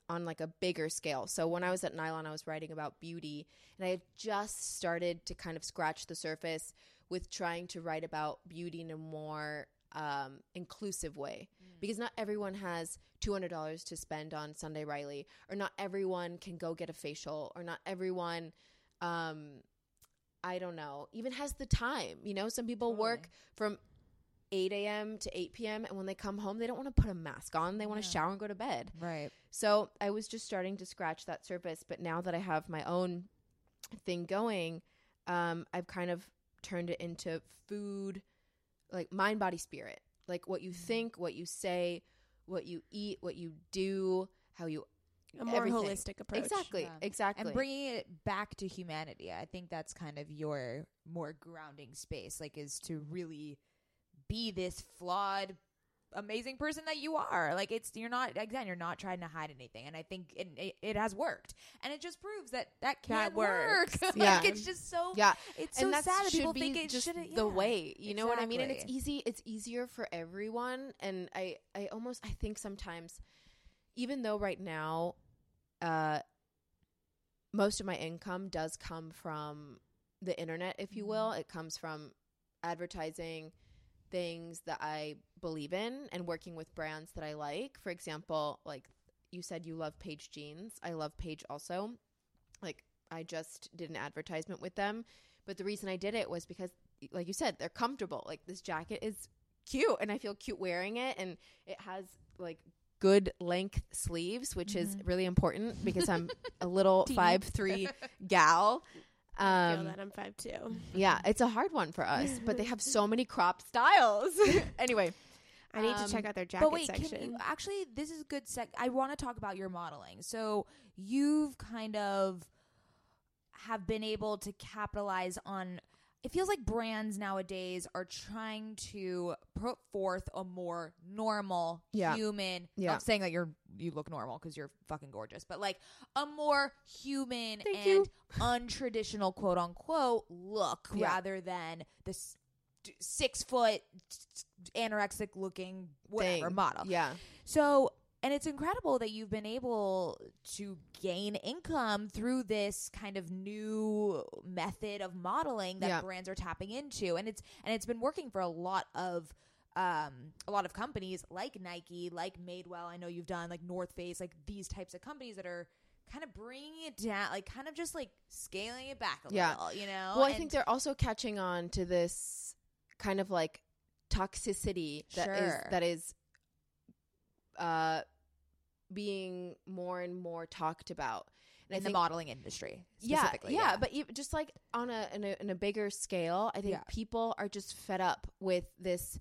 on like a bigger scale. So when I was at Nylon, I was writing about beauty, and I had just started to kind of scratch the surface with trying to write about beauty in a more um, inclusive way because not everyone has $200 to spend on Sunday Riley, or not everyone can go get a facial, or not everyone, um, I don't know, even has the time. You know, some people work from 8 a.m. to 8 p.m., and when they come home, they don't want to put a mask on. They want to Yeah. shower and go to bed. right So I was just starting to scratch that surface, but now that I have my own thing going, um, I've kind of turned it into food, like mind, body, spirit. Like what you mm-hmm. think, what you say, what you eat, what you do, how you a more everything. holistic approach. exactly, Yeah. exactly. and bringing it back to humanity i think that's kind of your more grounding space like is to really be this flawed amazing person that you are like it's you're not again you're not trying to hide anything and i think it, it, it has worked and it just proves that that can That work *laughs* like Yeah. it's just so yeah, it's so sad that people think it should the way. You know what I mean? And it's easy. It's easier for everyone. And I, I almost, I think sometimes, even though right now, uh, most of my income does come from the internet, if you will. It comes from advertising, things that I believe in and working with brands that I like. For example, like you said you love Paige jeans. I love Paige also. Like I just did an advertisement with them, but the reason I did it was because like you said, they're comfortable. Like this jacket is cute and I feel cute wearing it and it has like good length sleeves, which is mm-hmm. really important because I'm a little *laughs* five three gal. I feel Um, that I'm five two. yeah, it's a hard one for us, but they have *laughs* so many crop styles. *laughs* anyway, I need Um, to check out their jacket But wait, section. can you actually? This is a good sec. I want to talk about your modeling. So you've kind of have been able to capitalize on. It feels like brands nowadays are trying to put forth a more normal Yeah. human. Yeah. Not saying that you're you look normal because you're fucking gorgeous, but like a more human Thank and you. *laughs* untraditional quote unquote look Yeah. rather than this six foot anorexic looking whatever Thing. model. yeah, So, and it's incredible that you've been able to gain income through this kind of new method of modeling that Yeah. brands are tapping into, and it's and it's been working for a lot of um a lot of companies like Nike, like Madewell. I know you've done like North Face, like these types of companies that are kind of bringing it down, like kind of just like scaling it back a Yeah. little, you know. well, I And- think they're also catching on to this kind of like toxicity that is Sure. that is uh being more and more talked about. And I in the think- modeling industry, yeah, specifically, yeah, but even just like on a in, a in a bigger scale, I think Yeah. people are just fed up with this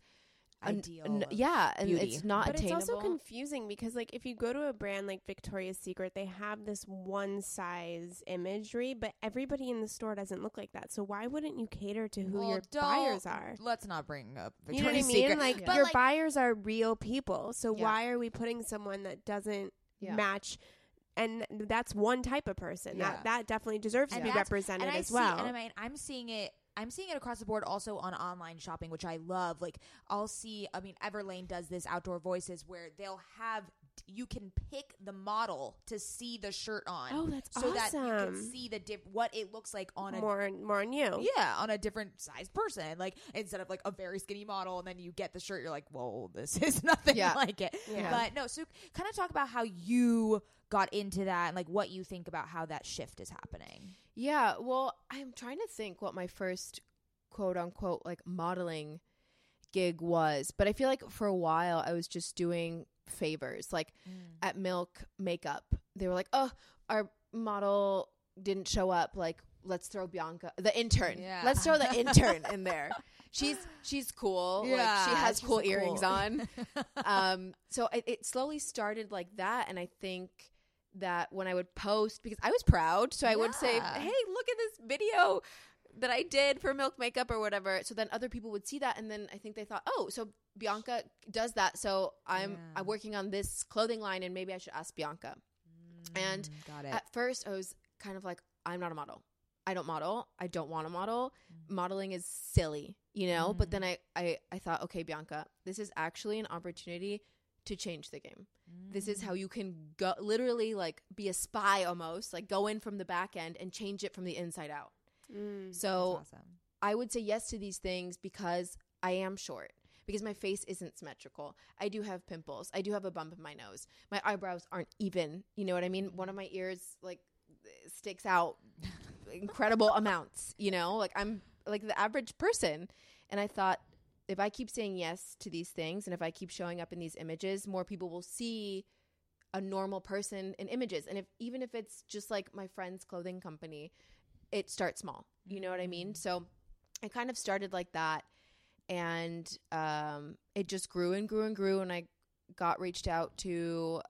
Ideal an- of yeah, and beauty. it's not but it's also confusing because like if you go to a brand like Victoria's Secret, they have this one size imagery, but everybody in the store doesn't look like that. So why wouldn't you cater to who Well, your buyers are? Let's not bring up You know what I Victoria's mean? Secret. Like Yeah. your like- buyers are real people. So Yeah. why are we putting someone that doesn't Yeah. match? And that's one type of person Yeah. that that definitely deserves to be represented and I as see, well. and I mean, I'm seeing it. I'm seeing it across the board, also on online shopping, which I love. Like, I'll see. I mean, Everlane does this outdoor voices where they'll have you can pick the model to see the shirt on. oh, that's so that you can awesome. see the diff- what it looks like on a more more on you. yeah on a different size person. Like instead of like a very skinny model, and then you get the shirt, you're like, whoa, this *laughs* is nothing Yeah. like it. Yeah. But no, so kind of talk about how you got into that and like what you think about how that shift is happening. Yeah, well, I'm trying to think what my first quote unquote like modeling gig was, but I feel like for a while I was just doing favors. Like at Milk Makeup, they were like, "Oh, our model didn't show up. Like, let's throw Bianca, the intern. Yeah. Let's throw the intern in there. *laughs* She's she's cool. like she has cool cool. earrings on. *laughs* um, so it, it slowly started like that, and I think that when I would post because I was proud, so I would say, "Hey, look at this video." That I did for Milk Makeup or whatever, so then other people would see that, and then I think they thought, "Oh, so Bianca does that, so I'm Yeah. I'm working on this clothing line, and maybe I should ask Bianca." And Mm, it. At first, I was kind of like, I'm not a model. I don't model. I don't want to model. Modeling is silly, you know? But then I, I, I thought, okay, Bianca, this is actually an opportunity to change the game. This is how you can go literally like be a spy almost, like go in from the back end and change it from the inside out. Mm. So awesome. I would say yes to these things because I am short. Because my face isn't symmetrical. I do have pimples. I do have a bump in my nose. My eyebrows aren't even. You know what I mean? One of my ears like sticks out *laughs* incredible amounts, you know? Like I'm like the average person. And I thought if I keep saying yes to these things and if I keep showing up in these images, more people will see a normal person in images. And if even if it's just like my friend's clothing company, it starts small. You know what I mean? So I kind of started like that and um it just grew and grew and grew and I got reached out to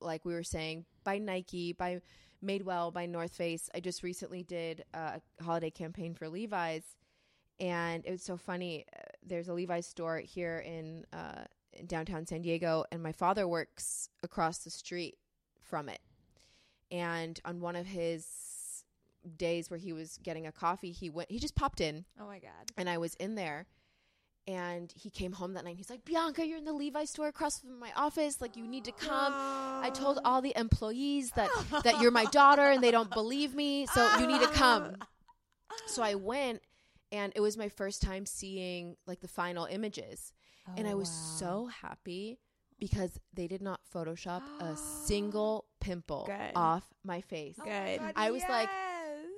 like we were saying by Nike, by Madewell, by North Face. I just recently did a holiday campaign for Levi's and it was so funny. There's a Levi's store here in uh in downtown San Diego and my father works across the street from it. And on one of his days where he was getting a coffee, he went he just popped in Oh my god. and I was in there. And he came home that night. He's like, Bianca, you're in the Levi's store across from my office. Like, you need to come. I told all the employees that that you're my daughter, and they don't believe me. So you need to come. *laughs* So I went, and it was my first time seeing like the final images, and I Oh, was wow. so happy because they did not Photoshop a single *gasps* pimple Good. off my face. Oh Good. I was like,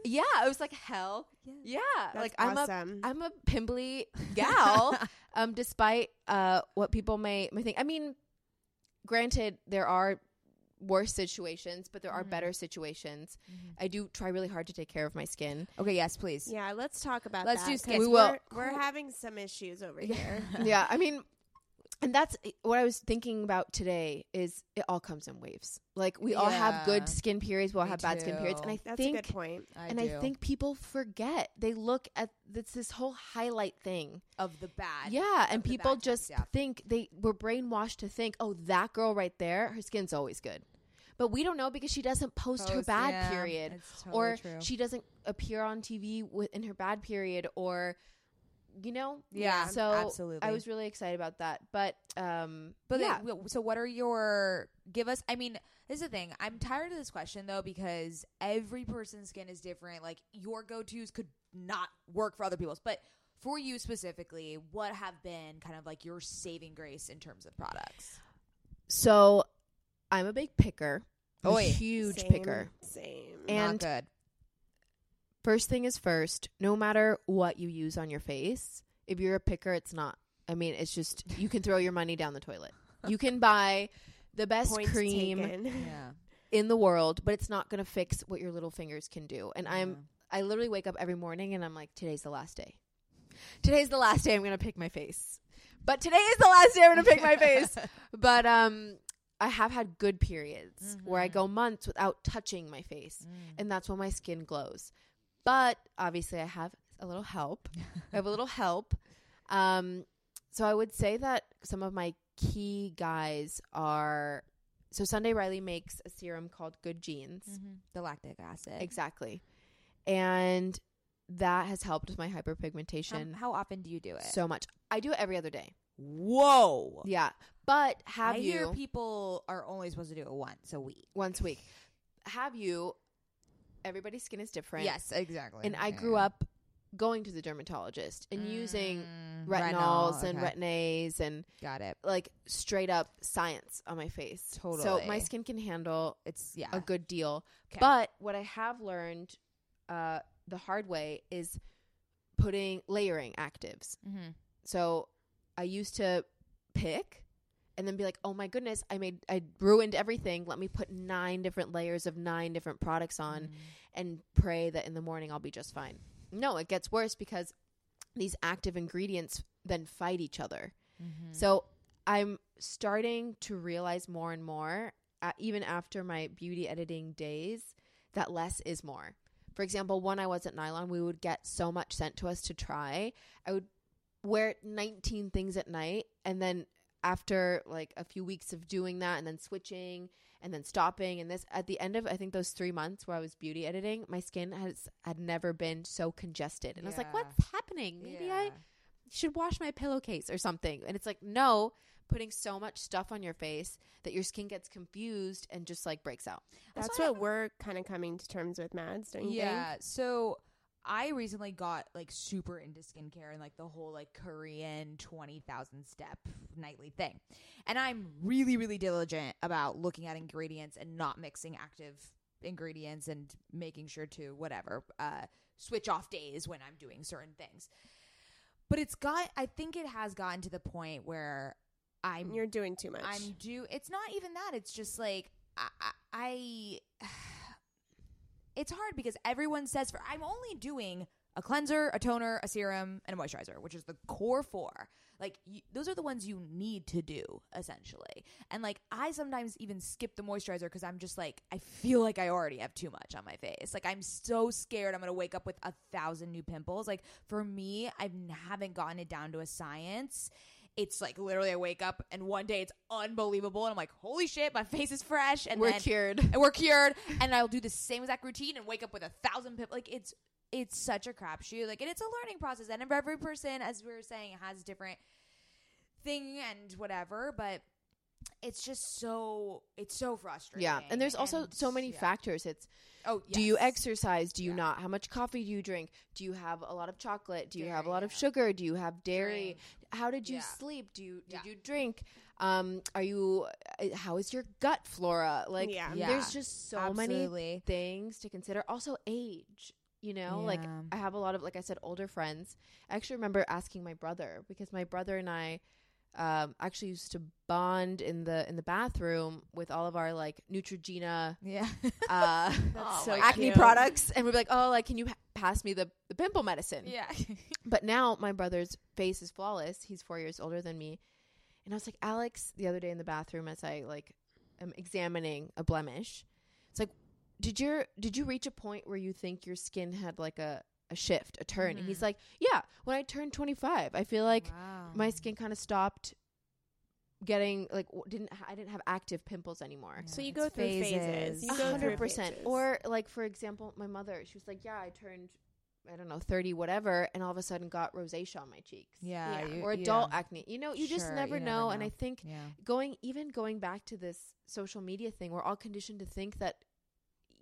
Yeah, I was like, hell, yeah, That's like I'm a awesome. I'm a pimply *laughs* gal. um, despite uh what people may may think. I mean, granted, there are worse situations, but there are Mhm. better situations. Mhm. I do try really hard to take care of my skin. Okay, yes, please. yeah, let's talk about Let's that. do skin. We will. We're, we're having some issues over *laughs* Yeah. here. yeah, I mean, and that's eh, what I was thinking about today. Is it all comes in waves? Like we all have good skin periods, we all Me have bad skin periods, and I too. That's think a good point. I and do. I think people forget. They look at it's this whole highlight thing. of the bad. Yeah, and people bad times, just yeah. think they were brainwashed to think, oh, that girl right there, her skin's always good. But we don't know because she doesn't post, her bad yeah, period, totally or true. she doesn't appear on TV with, in her bad period, or you know. Yeah, so absolutely. I was really excited about that. But um, But yeah, yeah. so what are your give us? I mean, this is the thing. I'm tired of this question though because every person's skin is different. Like your go tos could not work for other people's, but for you specifically, what have been kind of like your saving grace in terms of products? so I'm a big picker, I'm a huge Same, picker. Same. And- not good. First thing is first. No matter what you use on your face, if you're a picker, it's not. I mean, it's just you can throw your money down the toilet. You can *laughs* buy the best Point cream taken. Yeah. *laughs* in the world, but it's not going to fix what your little fingers can do. And I'm I literally wake up every morning and I'm like, today's the last day. Today's the last day I'm going to pick my face. But today is the last day I'm going to pick my face. *laughs* But um I have had good periods where I Mhm. go months without touching my face, Mm. and that's when my skin glows. But obviously I have a little help. I have a little help. Um so I would say that some of my key guys are so Sunday Riley makes a serum called Good Genes. Mhm. The lactic acid. Exactly. And that has helped with my Um, hyperpigmentation how often do you do it? so much. I do it every other day. Whoa. Yeah. But have I you hear people are only supposed to do it once a week. once a week. Have you everybody's skin is different. Yes, exactly. And I grew up going to the dermatologist and using Mm, retinols retinol, and okay. retinays and Got it. like straight up science on my face. Totally so my skin can handle It's yeah. a good deal. But what I have learned uh, the hard way is putting layering actives. mm-hmm. So I used to pick and then be like, "Oh my goodness, I made I ruined everything. Let me put nine different layers of nine different products Mm. on and pray that in the morning I'll be just fine." No, it gets worse because these active ingredients then fight each other. Mm-hmm. So I'm starting to realize more and more, uh, even after my beauty editing days, that less is more. For example, when I was at Nylon, we would get so much sent to us to try. I would wear 19 things at night, and then after like a few weeks of doing that, and then switching, and then stopping, and this at the end of I think those three months where I was beauty editing, my skin has had never been so congested, and I was like, "What's happening? Maybe I." should wash my pillowcase or something. And it's like, no, putting so much stuff on your face that your skin gets confused and just like breaks out. That's, That's why what we're kind of coming to terms with, Mads, don't you yeah. So I recently got like super into skincare and like the whole like Korean 20,000 step nightly thing. And I'm really, really diligent about looking at ingredients and not mixing active ingredients and making sure to whatever, uh, switch off days when I'm doing certain things. But it's got, I think it has gotten to the point where I'm? You're doing too much. I'm do. It's not even that. It's just like I, I, I. It's hard because everyone says for I'm only doing a cleanser, a toner, a serum, and a moisturizer, which is the core four. Like those are the ones you need to do essentially. And like I sometimes even skip the moisturizer because I'm just like I feel like I already have too much on my face. Like I'm so scared I'm gonna wake up with a thousand new pimples. Like for me, I haven't gotten it down to a science it's like literally I wake up and one day it's unbelievable and I'm like, holy shit, my face is fresh and We're then cured. and *laughs* we're cured and I'll do the same exact routine and wake up with a thousand pip like it's it's such a crapshoot like and it's a learning process and every person as we were saying has different thing and whatever but it's just so it's so frustrating. Yeah, and there's also and- so many yeah. factors. It's Oh, do you exercise? Do you Yeah. not? How much coffee do you drink? Do you have a lot of chocolate? Do you have a lot of sugar? Do you have dairy? How did you Yeah. sleep? Do you did Yeah. you drink? Um, are you? uh, How is your gut flora? Like, Yeah. Yeah. there's just so many things to consider. Also, age. You know, like I have a lot of, like I said, older friends. I actually remember asking my brother because my brother and I um, actually used to bond in the in the bathroom with all of our like Neutrogena Yeah. uh, *laughs* That's so acne cute. products, and we'd be like, "Oh, like, can you pa- pass me the, the pimple medicine?" yeah. *laughs* But now my brother's face is flawless. He's four years older than me, and I was like, Alex, the other day in the bathroom, as I like am examining a blemish, it's like, did your did you reach a point where you think your skin had like a a shift, a turn? And he's Mhm. like, Yeah, when I turned twenty five, I feel like wow. my skin kind of stopped getting like w- didn't ha- I didn't have active pimples anymore. Yeah, So you go through phases. A hundred percent. Or like for example, my mother, she was like, "Yeah, I turned, I don't know, thirty, whatever," and all of a sudden got rosacea on my cheeks. yeah, Yeah. you- Or yeah. adult acne. You know, you just never you know. never And I think Yeah. going even going back to this social media thing, we're all conditioned to think that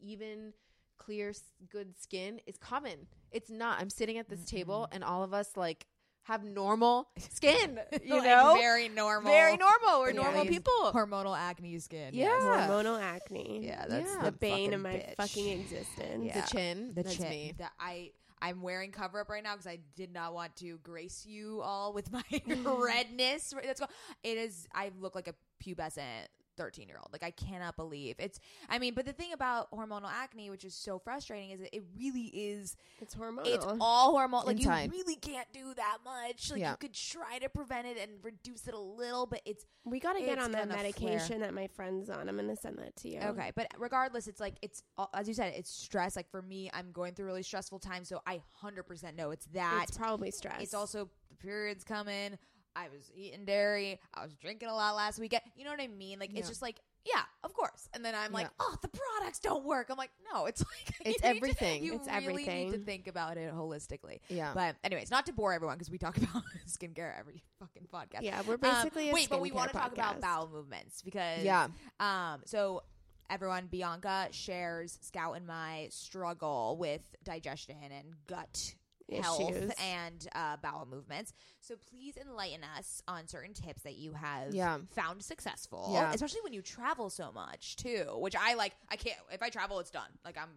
even clear, good skin is common. It's not. I'm sitting at this table, and all of us like have normal *laughs* skin. You Like, know, very normal. very normal. We're Yeah. normal people. Hormonal acne skin. Yeah. yes. hormonal acne. Yeah, that's Yeah. the the bane of my bitch. fucking existence. Yeah. The chin. the That's chin. me. That I I'm wearing cover up right now because I did not want to grace you all with my *laughs* *laughs* redness. That's go- it is. I look like a pubescent. 13 year old like i cannot believe it's i mean but the thing about hormonal acne which is so frustrating is that it really is It's hormonal. it's all hormonal. like Inside. you really can't do that much like Yeah. you could try to prevent it and reduce it a little but it's we got to get on that medication that my friend's on. I'm going to send that to you. Okay, but regardless, it's like it's all- as you said, it's stress. Like for me, I'm going through really stressful time, so I hundred percent know it's that. It's probably stress. It's also the periods coming. I was eating dairy. I was drinking a lot last weekend. You know what I mean? Like it's just like yeah, of course. And then I'm like, Yeah. oh, the products don't work. I'm like, no, it's *laughs* like you It's to- everything. you It's really need to think about it holistically. Yeah. But anyways, not to bore everyone because we talk *laughs* about skincare every fucking podcast. yeah, we're Um, basically a wait, but we want to talk about bowel movements because yeah. um, so everyone, Bianca shares Scout and my struggle with digestion and gut health Issues. and uh, bowel movements. So please enlighten us on certain tips that you have Yeah. found successful, Yeah. especially when you travel so much too. Which I like. I can't. If I travel, it's done. Like I'm,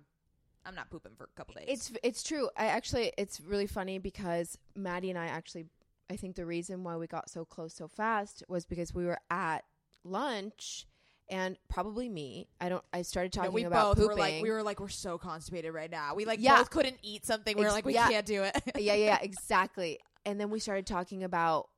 I'm not pooping for a couple days. It's it's true. I actually it's really funny because Mady and I actually I think the reason why we got so close so fast was because we were at lunch and probably me. I don't I started No, talking we about both pooping. were like we were like we're so constipated right now. We like Yeah. both couldn't eat something. We were Ex- like we yeah. can't do it. *laughs* yeah, yeah, yeah, exactly. And then we started talking about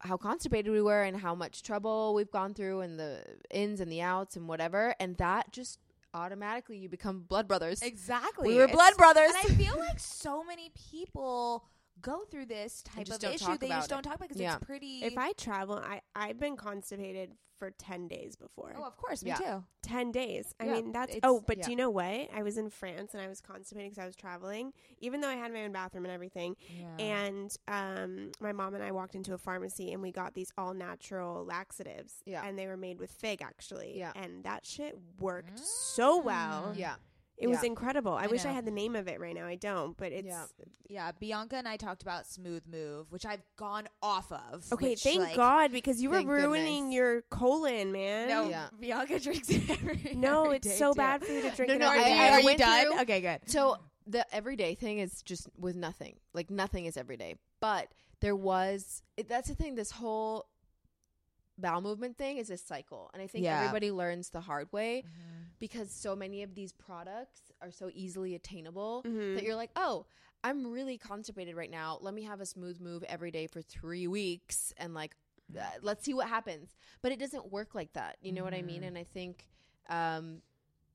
how constipated we were and how much trouble we've gone through and the ins and the outs and whatever and that just automatically you become blood brothers. Exactly. We were It's- blood brothers. And I feel *laughs* like so many people go through this type of issue. They about just don't talk about because Yeah. it's pretty. If I travel, I I've been constipated for ten days before. oh, of course, me Yeah. too. Ten days. I Yeah, mean, that's oh, but yeah. do you know what? I was in France and I was constipated because I was traveling, even though I had my own bathroom and everything. And um, my mom and I walked into a pharmacy and we got these all natural laxatives. Yeah. and they were made with fig actually. Yeah. and that shit worked so well. yeah. It was Yeah. incredible. I, I wish I know. had the name of it right now. I don't, but it's Yeah. yeah, Bianca and I talked about Smooth Move, which I've gone off of. okay. which, Thank like- God because you were Thank ruining goodness. your colon, man. No, Yeah. Bianca *laughs* drinks it every. No, *laughs* every it's day, so too. bad for you to drink No, it no, every I- day. I Are you went done? through- Okay, good. So the everyday thing is just with nothing. Like nothing is everyday. But there was it, that's the thing. This whole bowel movement thing is a cycle, and I think Yeah. everybody learns the hard way Mm-hmm. Because so many of these products are so easily attainable Mhm. that you're like, oh. I'm really constipated right now. Let me have a smooth move every day for three weeks and like, uh, let's see what happens. But it doesn't work like that. You know what I mean? Mhm. And I think um,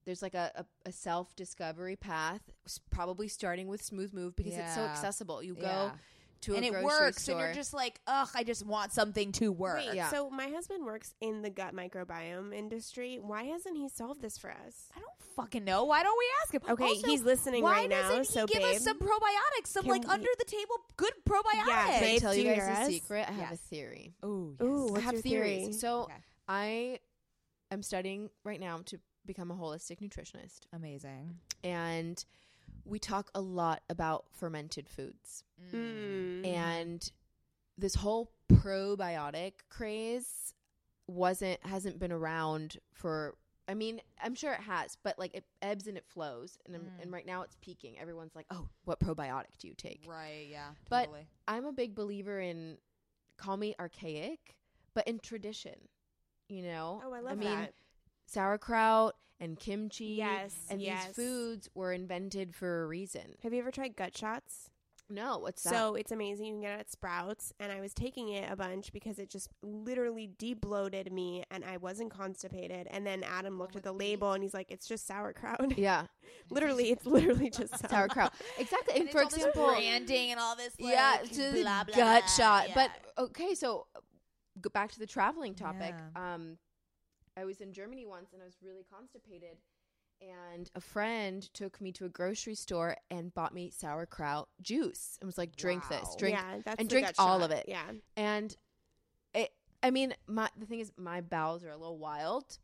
there's like a, a, a self discovery path, probably starting with Smooth Move because it's so accessible. You go Yeah. To a and it grocery works, store. and you're just like, ugh, I just want something to work. Wait, Yeah. so my husband works in the gut microbiome industry. Why hasn't he solved this for us? I don't fucking know. Why don't we ask him? Okay, Also, he's listening why right now. doesn't So, he give babe, us some probiotics, some like we- under the table good probiotics? Yeah, Can I babe, tell do you you guys hear a secret? I have a theory. Ooh, Ooh, I what's have your theories. theory? So Okay. I am studying right now to become a holistic nutritionist, Amazing. and we talk a lot about fermented foods. Mm. And this whole probiotic craze wasn't hasn't been around for I mean, I'm sure it has, but like it ebbs and it flows and Mm. and right now it's peaking. Everyone's like, "Oh, what probiotic do you take?" Right. Yeah. But- I'm a big believer in call me archaic, but in tradition. You know? oh, I love mean, that. sauerkraut and kimchi Yes, and yes. these foods were invented for a reason. Have you ever tried gut shots? No, what's that? So it's amazing. You can get it at Sprouts, and I was taking it a bunch because it just literally debloated me, and I wasn't constipated. And then Adam looked at the label, and he's like, "It's just sauerkraut." yeah, *laughs* literally, it's literally just *laughs* sauerkraut. sauerkraut. Exactly. And, And for it's all this example, branding and all this. Like, yeah, it's just blah, blah, gut blah. shot. Yeah. But okay, so go back to the traveling topic. Yeah. Um, I was in Germany once, and I was really constipated. And a friend took me to a grocery store and bought me sauerkraut juice and was like, "Drink this, drink." yeah, and drink all shot. of it. Yeah, And it, I mean, my the thing is, my bowels are a little wild,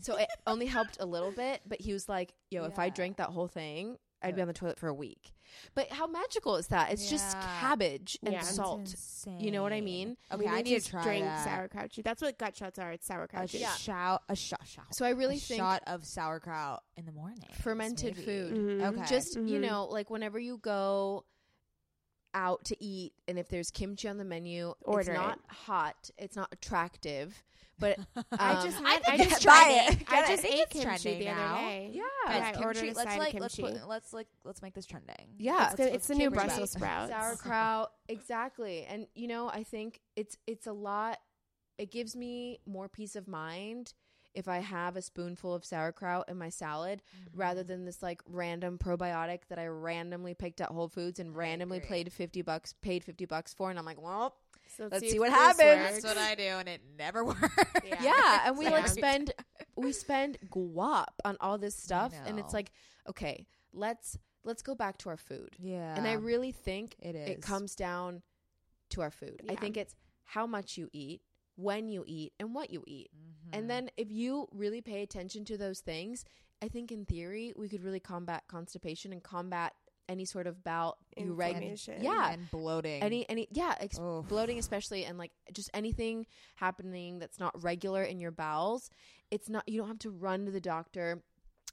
so it *laughs* only helped a little bit. But he was like, "Yo, if I drink that whole thing, I'd be on the toilet for a week." But how magical is that? It's just Yeah. cabbage and Yeah. That's salt. You know what I mean? Okay, we I need need to to try drink that. sauerkraut juice. That's what gut shots are. It's sauerkraut A juice. Yeah. shout, a shot, shot. So I really a think shot of sauerkraut in the morning. fermented food. Mhm. Okay. Just you Mhm. know, like whenever you go out to eat, and if there's kimchi on the menu, Order it's it. not hot, it's not attractive, but *laughs* I um, just I think *laughs* I it's just tried it. I it? I just think ate it's kimchi trending the other now. day. yeah, Guys, I ordered kimchi, a let's like of let's put, let's like let's make this trending. Yeah. It's, Let's- the, let's it's the new. Brussels *laughs* sprouts. sauerkraut exactly and you know i think it's it's a lot it gives me more peace of mind if i have a spoonful of sauerkraut in my salad Mm-hmm. rather than this like random probiotic that i randomly picked at whole foods and randomly paid 50 bucks paid 50 bucks for and i'm like well So Let's see if what this happens. That's what I do, and it never *laughs* works. Yeah. yeah and we like spend *laughs* we spend guap on all this stuff and it's like okay let's let's go back to our food Yeah, and i really think it is. it comes down to our food. I think it's how much you eat, when you eat, and what you eat. Mhm. And then if you really pay attention to those things, I think in theory we could really combat constipation and combat any sort of bout you reg Inflammation. yeah and bloating. any any yeah ex- bloating especially and like just anything happening that's not regular in your bowels it's not you don't have to run to the doctor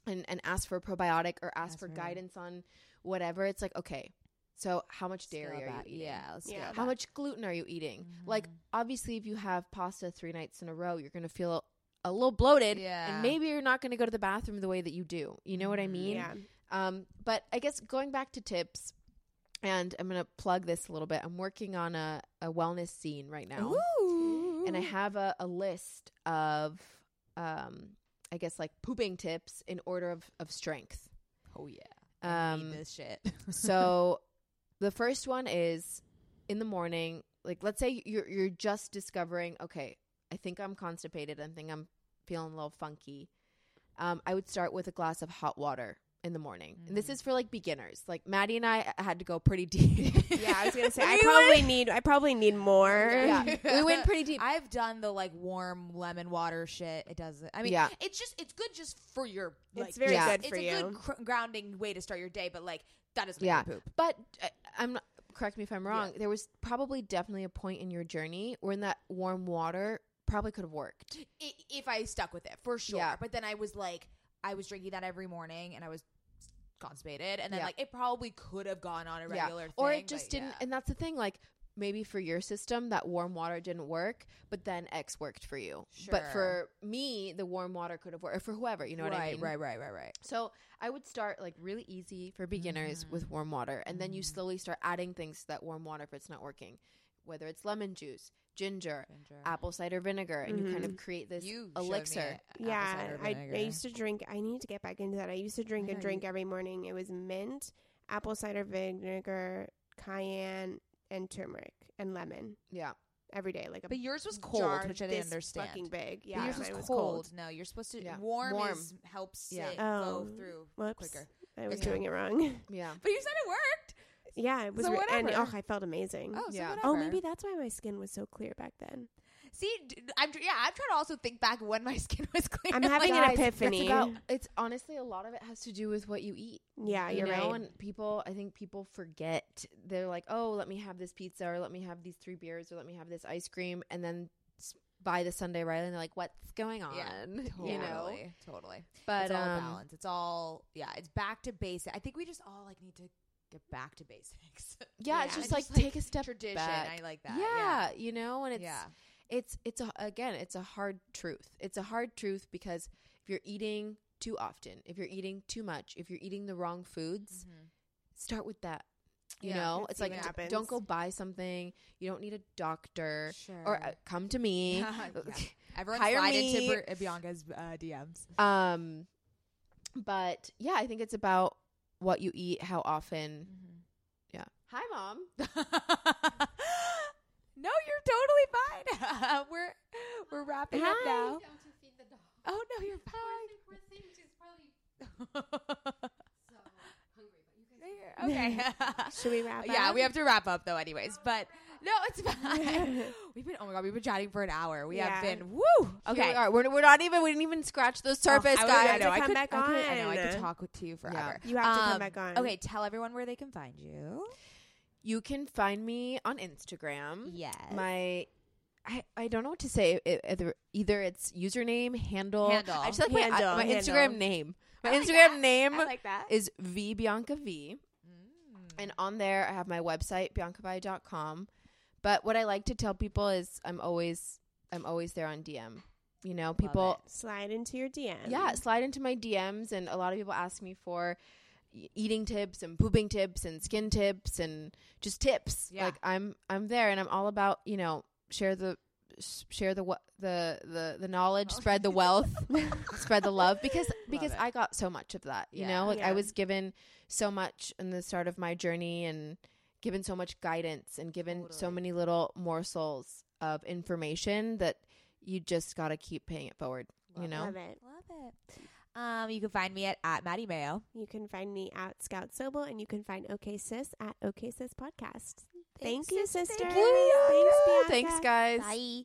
and and ask for a probiotic or ask That's for right. guidance on whatever it's like okay so how much dairy are you eating Yeah, Yeah. how back. much gluten are you eating? Like, Mhm. obviously, if you have pasta three nights in a row, you're going to feel a little bloated. Yeah. And maybe you're not going to go to the bathroom the way that you do. You know what I Mhm. mean? Yeah. Um, but I guess going back to tips, and I'm going to plug this a little bit. I'm working on a, a wellness scene right now. Ooh. And I have a, a list of, um, I guess, like pooping tips in order of, of strength. oh yeah, Um, this shit. *laughs* so the first one is in the morning like let's say you're you're just discovering okay i think i'm constipated i think i'm feeling a little funky um, i would start with a glass of hot water in the morning and this Mhm. is for like beginners like Mady and i had to go pretty *laughs* deep Yeah, I was gonna say *laughs* I probably went- need I probably need more. *laughs* yeah we went pretty deep I've done the like warm lemon water shit. It doesn't. I mean, Yeah. it's just it's good just for your. Like, It's very Yeah. good it's for a good cr- grounding way to start your day, but like that is doesn't Yeah. make me poop. but uh, i'm not correct me if i'm wrong there was probably definitely a point in your journey where in that warm water probably could have worked I- if I stuck with it for sure. Yeah. But then I was like, I was drinking that every morning, and I was constipated, and then Yeah. like it probably could have gone on a Yeah. regular thing, or it just but didn't yeah. and that's the thing like maybe for your system that warm water didn't work but then x worked for you but for me the warm water could have worked or for whoever you know what i mean right, right, right, right. Right. So i would start like really easy for beginners Mhm. with warm water and then you Mhm. slowly start adding things to that warm water if it's not working whether it's lemon juice ginger apple cider vinegar and you kind of mm-hmm. create this You elixir Yeah, I, I used to drink. I need to get back into that. I used to drink I and know drink you- every morning. It was mint, apple cider vinegar, cayenne, and turmeric and lemon yeah every day. Like a But yours was cold, jar which I didn't this understand. Fucking big. But Yeah, yours mine was cold. No, you're supposed to Yeah. warm. Warm. Is, helps Yeah. it Oh, go um, through Whoops, quicker. I was Yeah. doing it wrong. yeah But you said it worked. Yeah, it was. So re- and oh, I felt amazing. Oh, so Yeah. whatever. Oh, maybe that's why my skin was so clear back then. See, I'm tr- yeah, I'm trying to also think back when my *laughs* skin was clear. I'm Like, having an Guys, epiphany. about- it's honestly a lot of it has to do with what you eat. Yeah, you you're know, right. and people, I think people forget. They're like, oh, let me have this pizza, or let me have these three beers, or let me have this ice cream, and then by the Sunday Riley, and they're like, what's going on? *laughs* Yeah, totally, You know, totally. but it's all um, balance. It's all yeah. It's back to basic. I think we just all like need to get back to basics. *laughs* yeah, it's Yeah, just like *laughs* just, like, take a step Tradition. back. I like that. yeah, you know, and it's yeah. it's it's a, again it's a hard truth it's a hard truth because if you're eating too often if you're eating too much if you're eating the wrong foods start with that you Yeah, know it's like d- don't go buy something you don't need a doctor Sure. or uh, come to me *laughs* Yeah. Everyone Hire slide me. into Bianca's uh, DMs. um but yeah i think it's about what you eat how often mm-hmm. yeah hi mom *laughs* no, you're totally fine. *laughs* we're we're wrapping up Hi. now. Oh no, you're fine. *laughs* okay. Should we wrap up? Yeah, up? we have to wrap up though, anyways. But no, it's fine. *laughs* we've been oh my god, we've been chatting for an hour. We have Yeah. been woo. okay Okay. we are. We're, we're not even we didn't even scratch the surface Oh, I, guys I know. to I come could, back I, could, I know. I on. could talk with you forever. You have to come Um, back on. Okay, tell everyone where they can find you. you can find me on instagram Yes. my I, I don't know what to say. It, either, either it's username, handle. Handle. I just like my, Handle, my handle. Instagram name. My I like Instagram that. name I like that. is V Bianca V. Mm. And on there, I have my website, biancavi.com. But what I like to tell people is I'm always I'm always there on DM. You know, people Slide into your DM. yeah, slide into my DMs and a lot of people ask me for eating tips and pooping tips and skin tips and just tips. Yeah. Like I'm I'm there and I'm all about, you know, share the share the the the the knowledge, spread the wealth, *laughs* spread the love because *laughs* because it. I got so much of that, you Yeah. know? Like Yeah. I was given so much in the start of my journey and given so much guidance and given so many little morsels of information that you just got to keep paying it forward, you know? Love it. Love it. Um, you can find me at, at Mady Maio. You can find me at Scout Sobel and you can find OK Sis at OK Sis Podcast. Thank you, sis. sister. Thank Thanks, Bianca. Thanks, guys. Bye.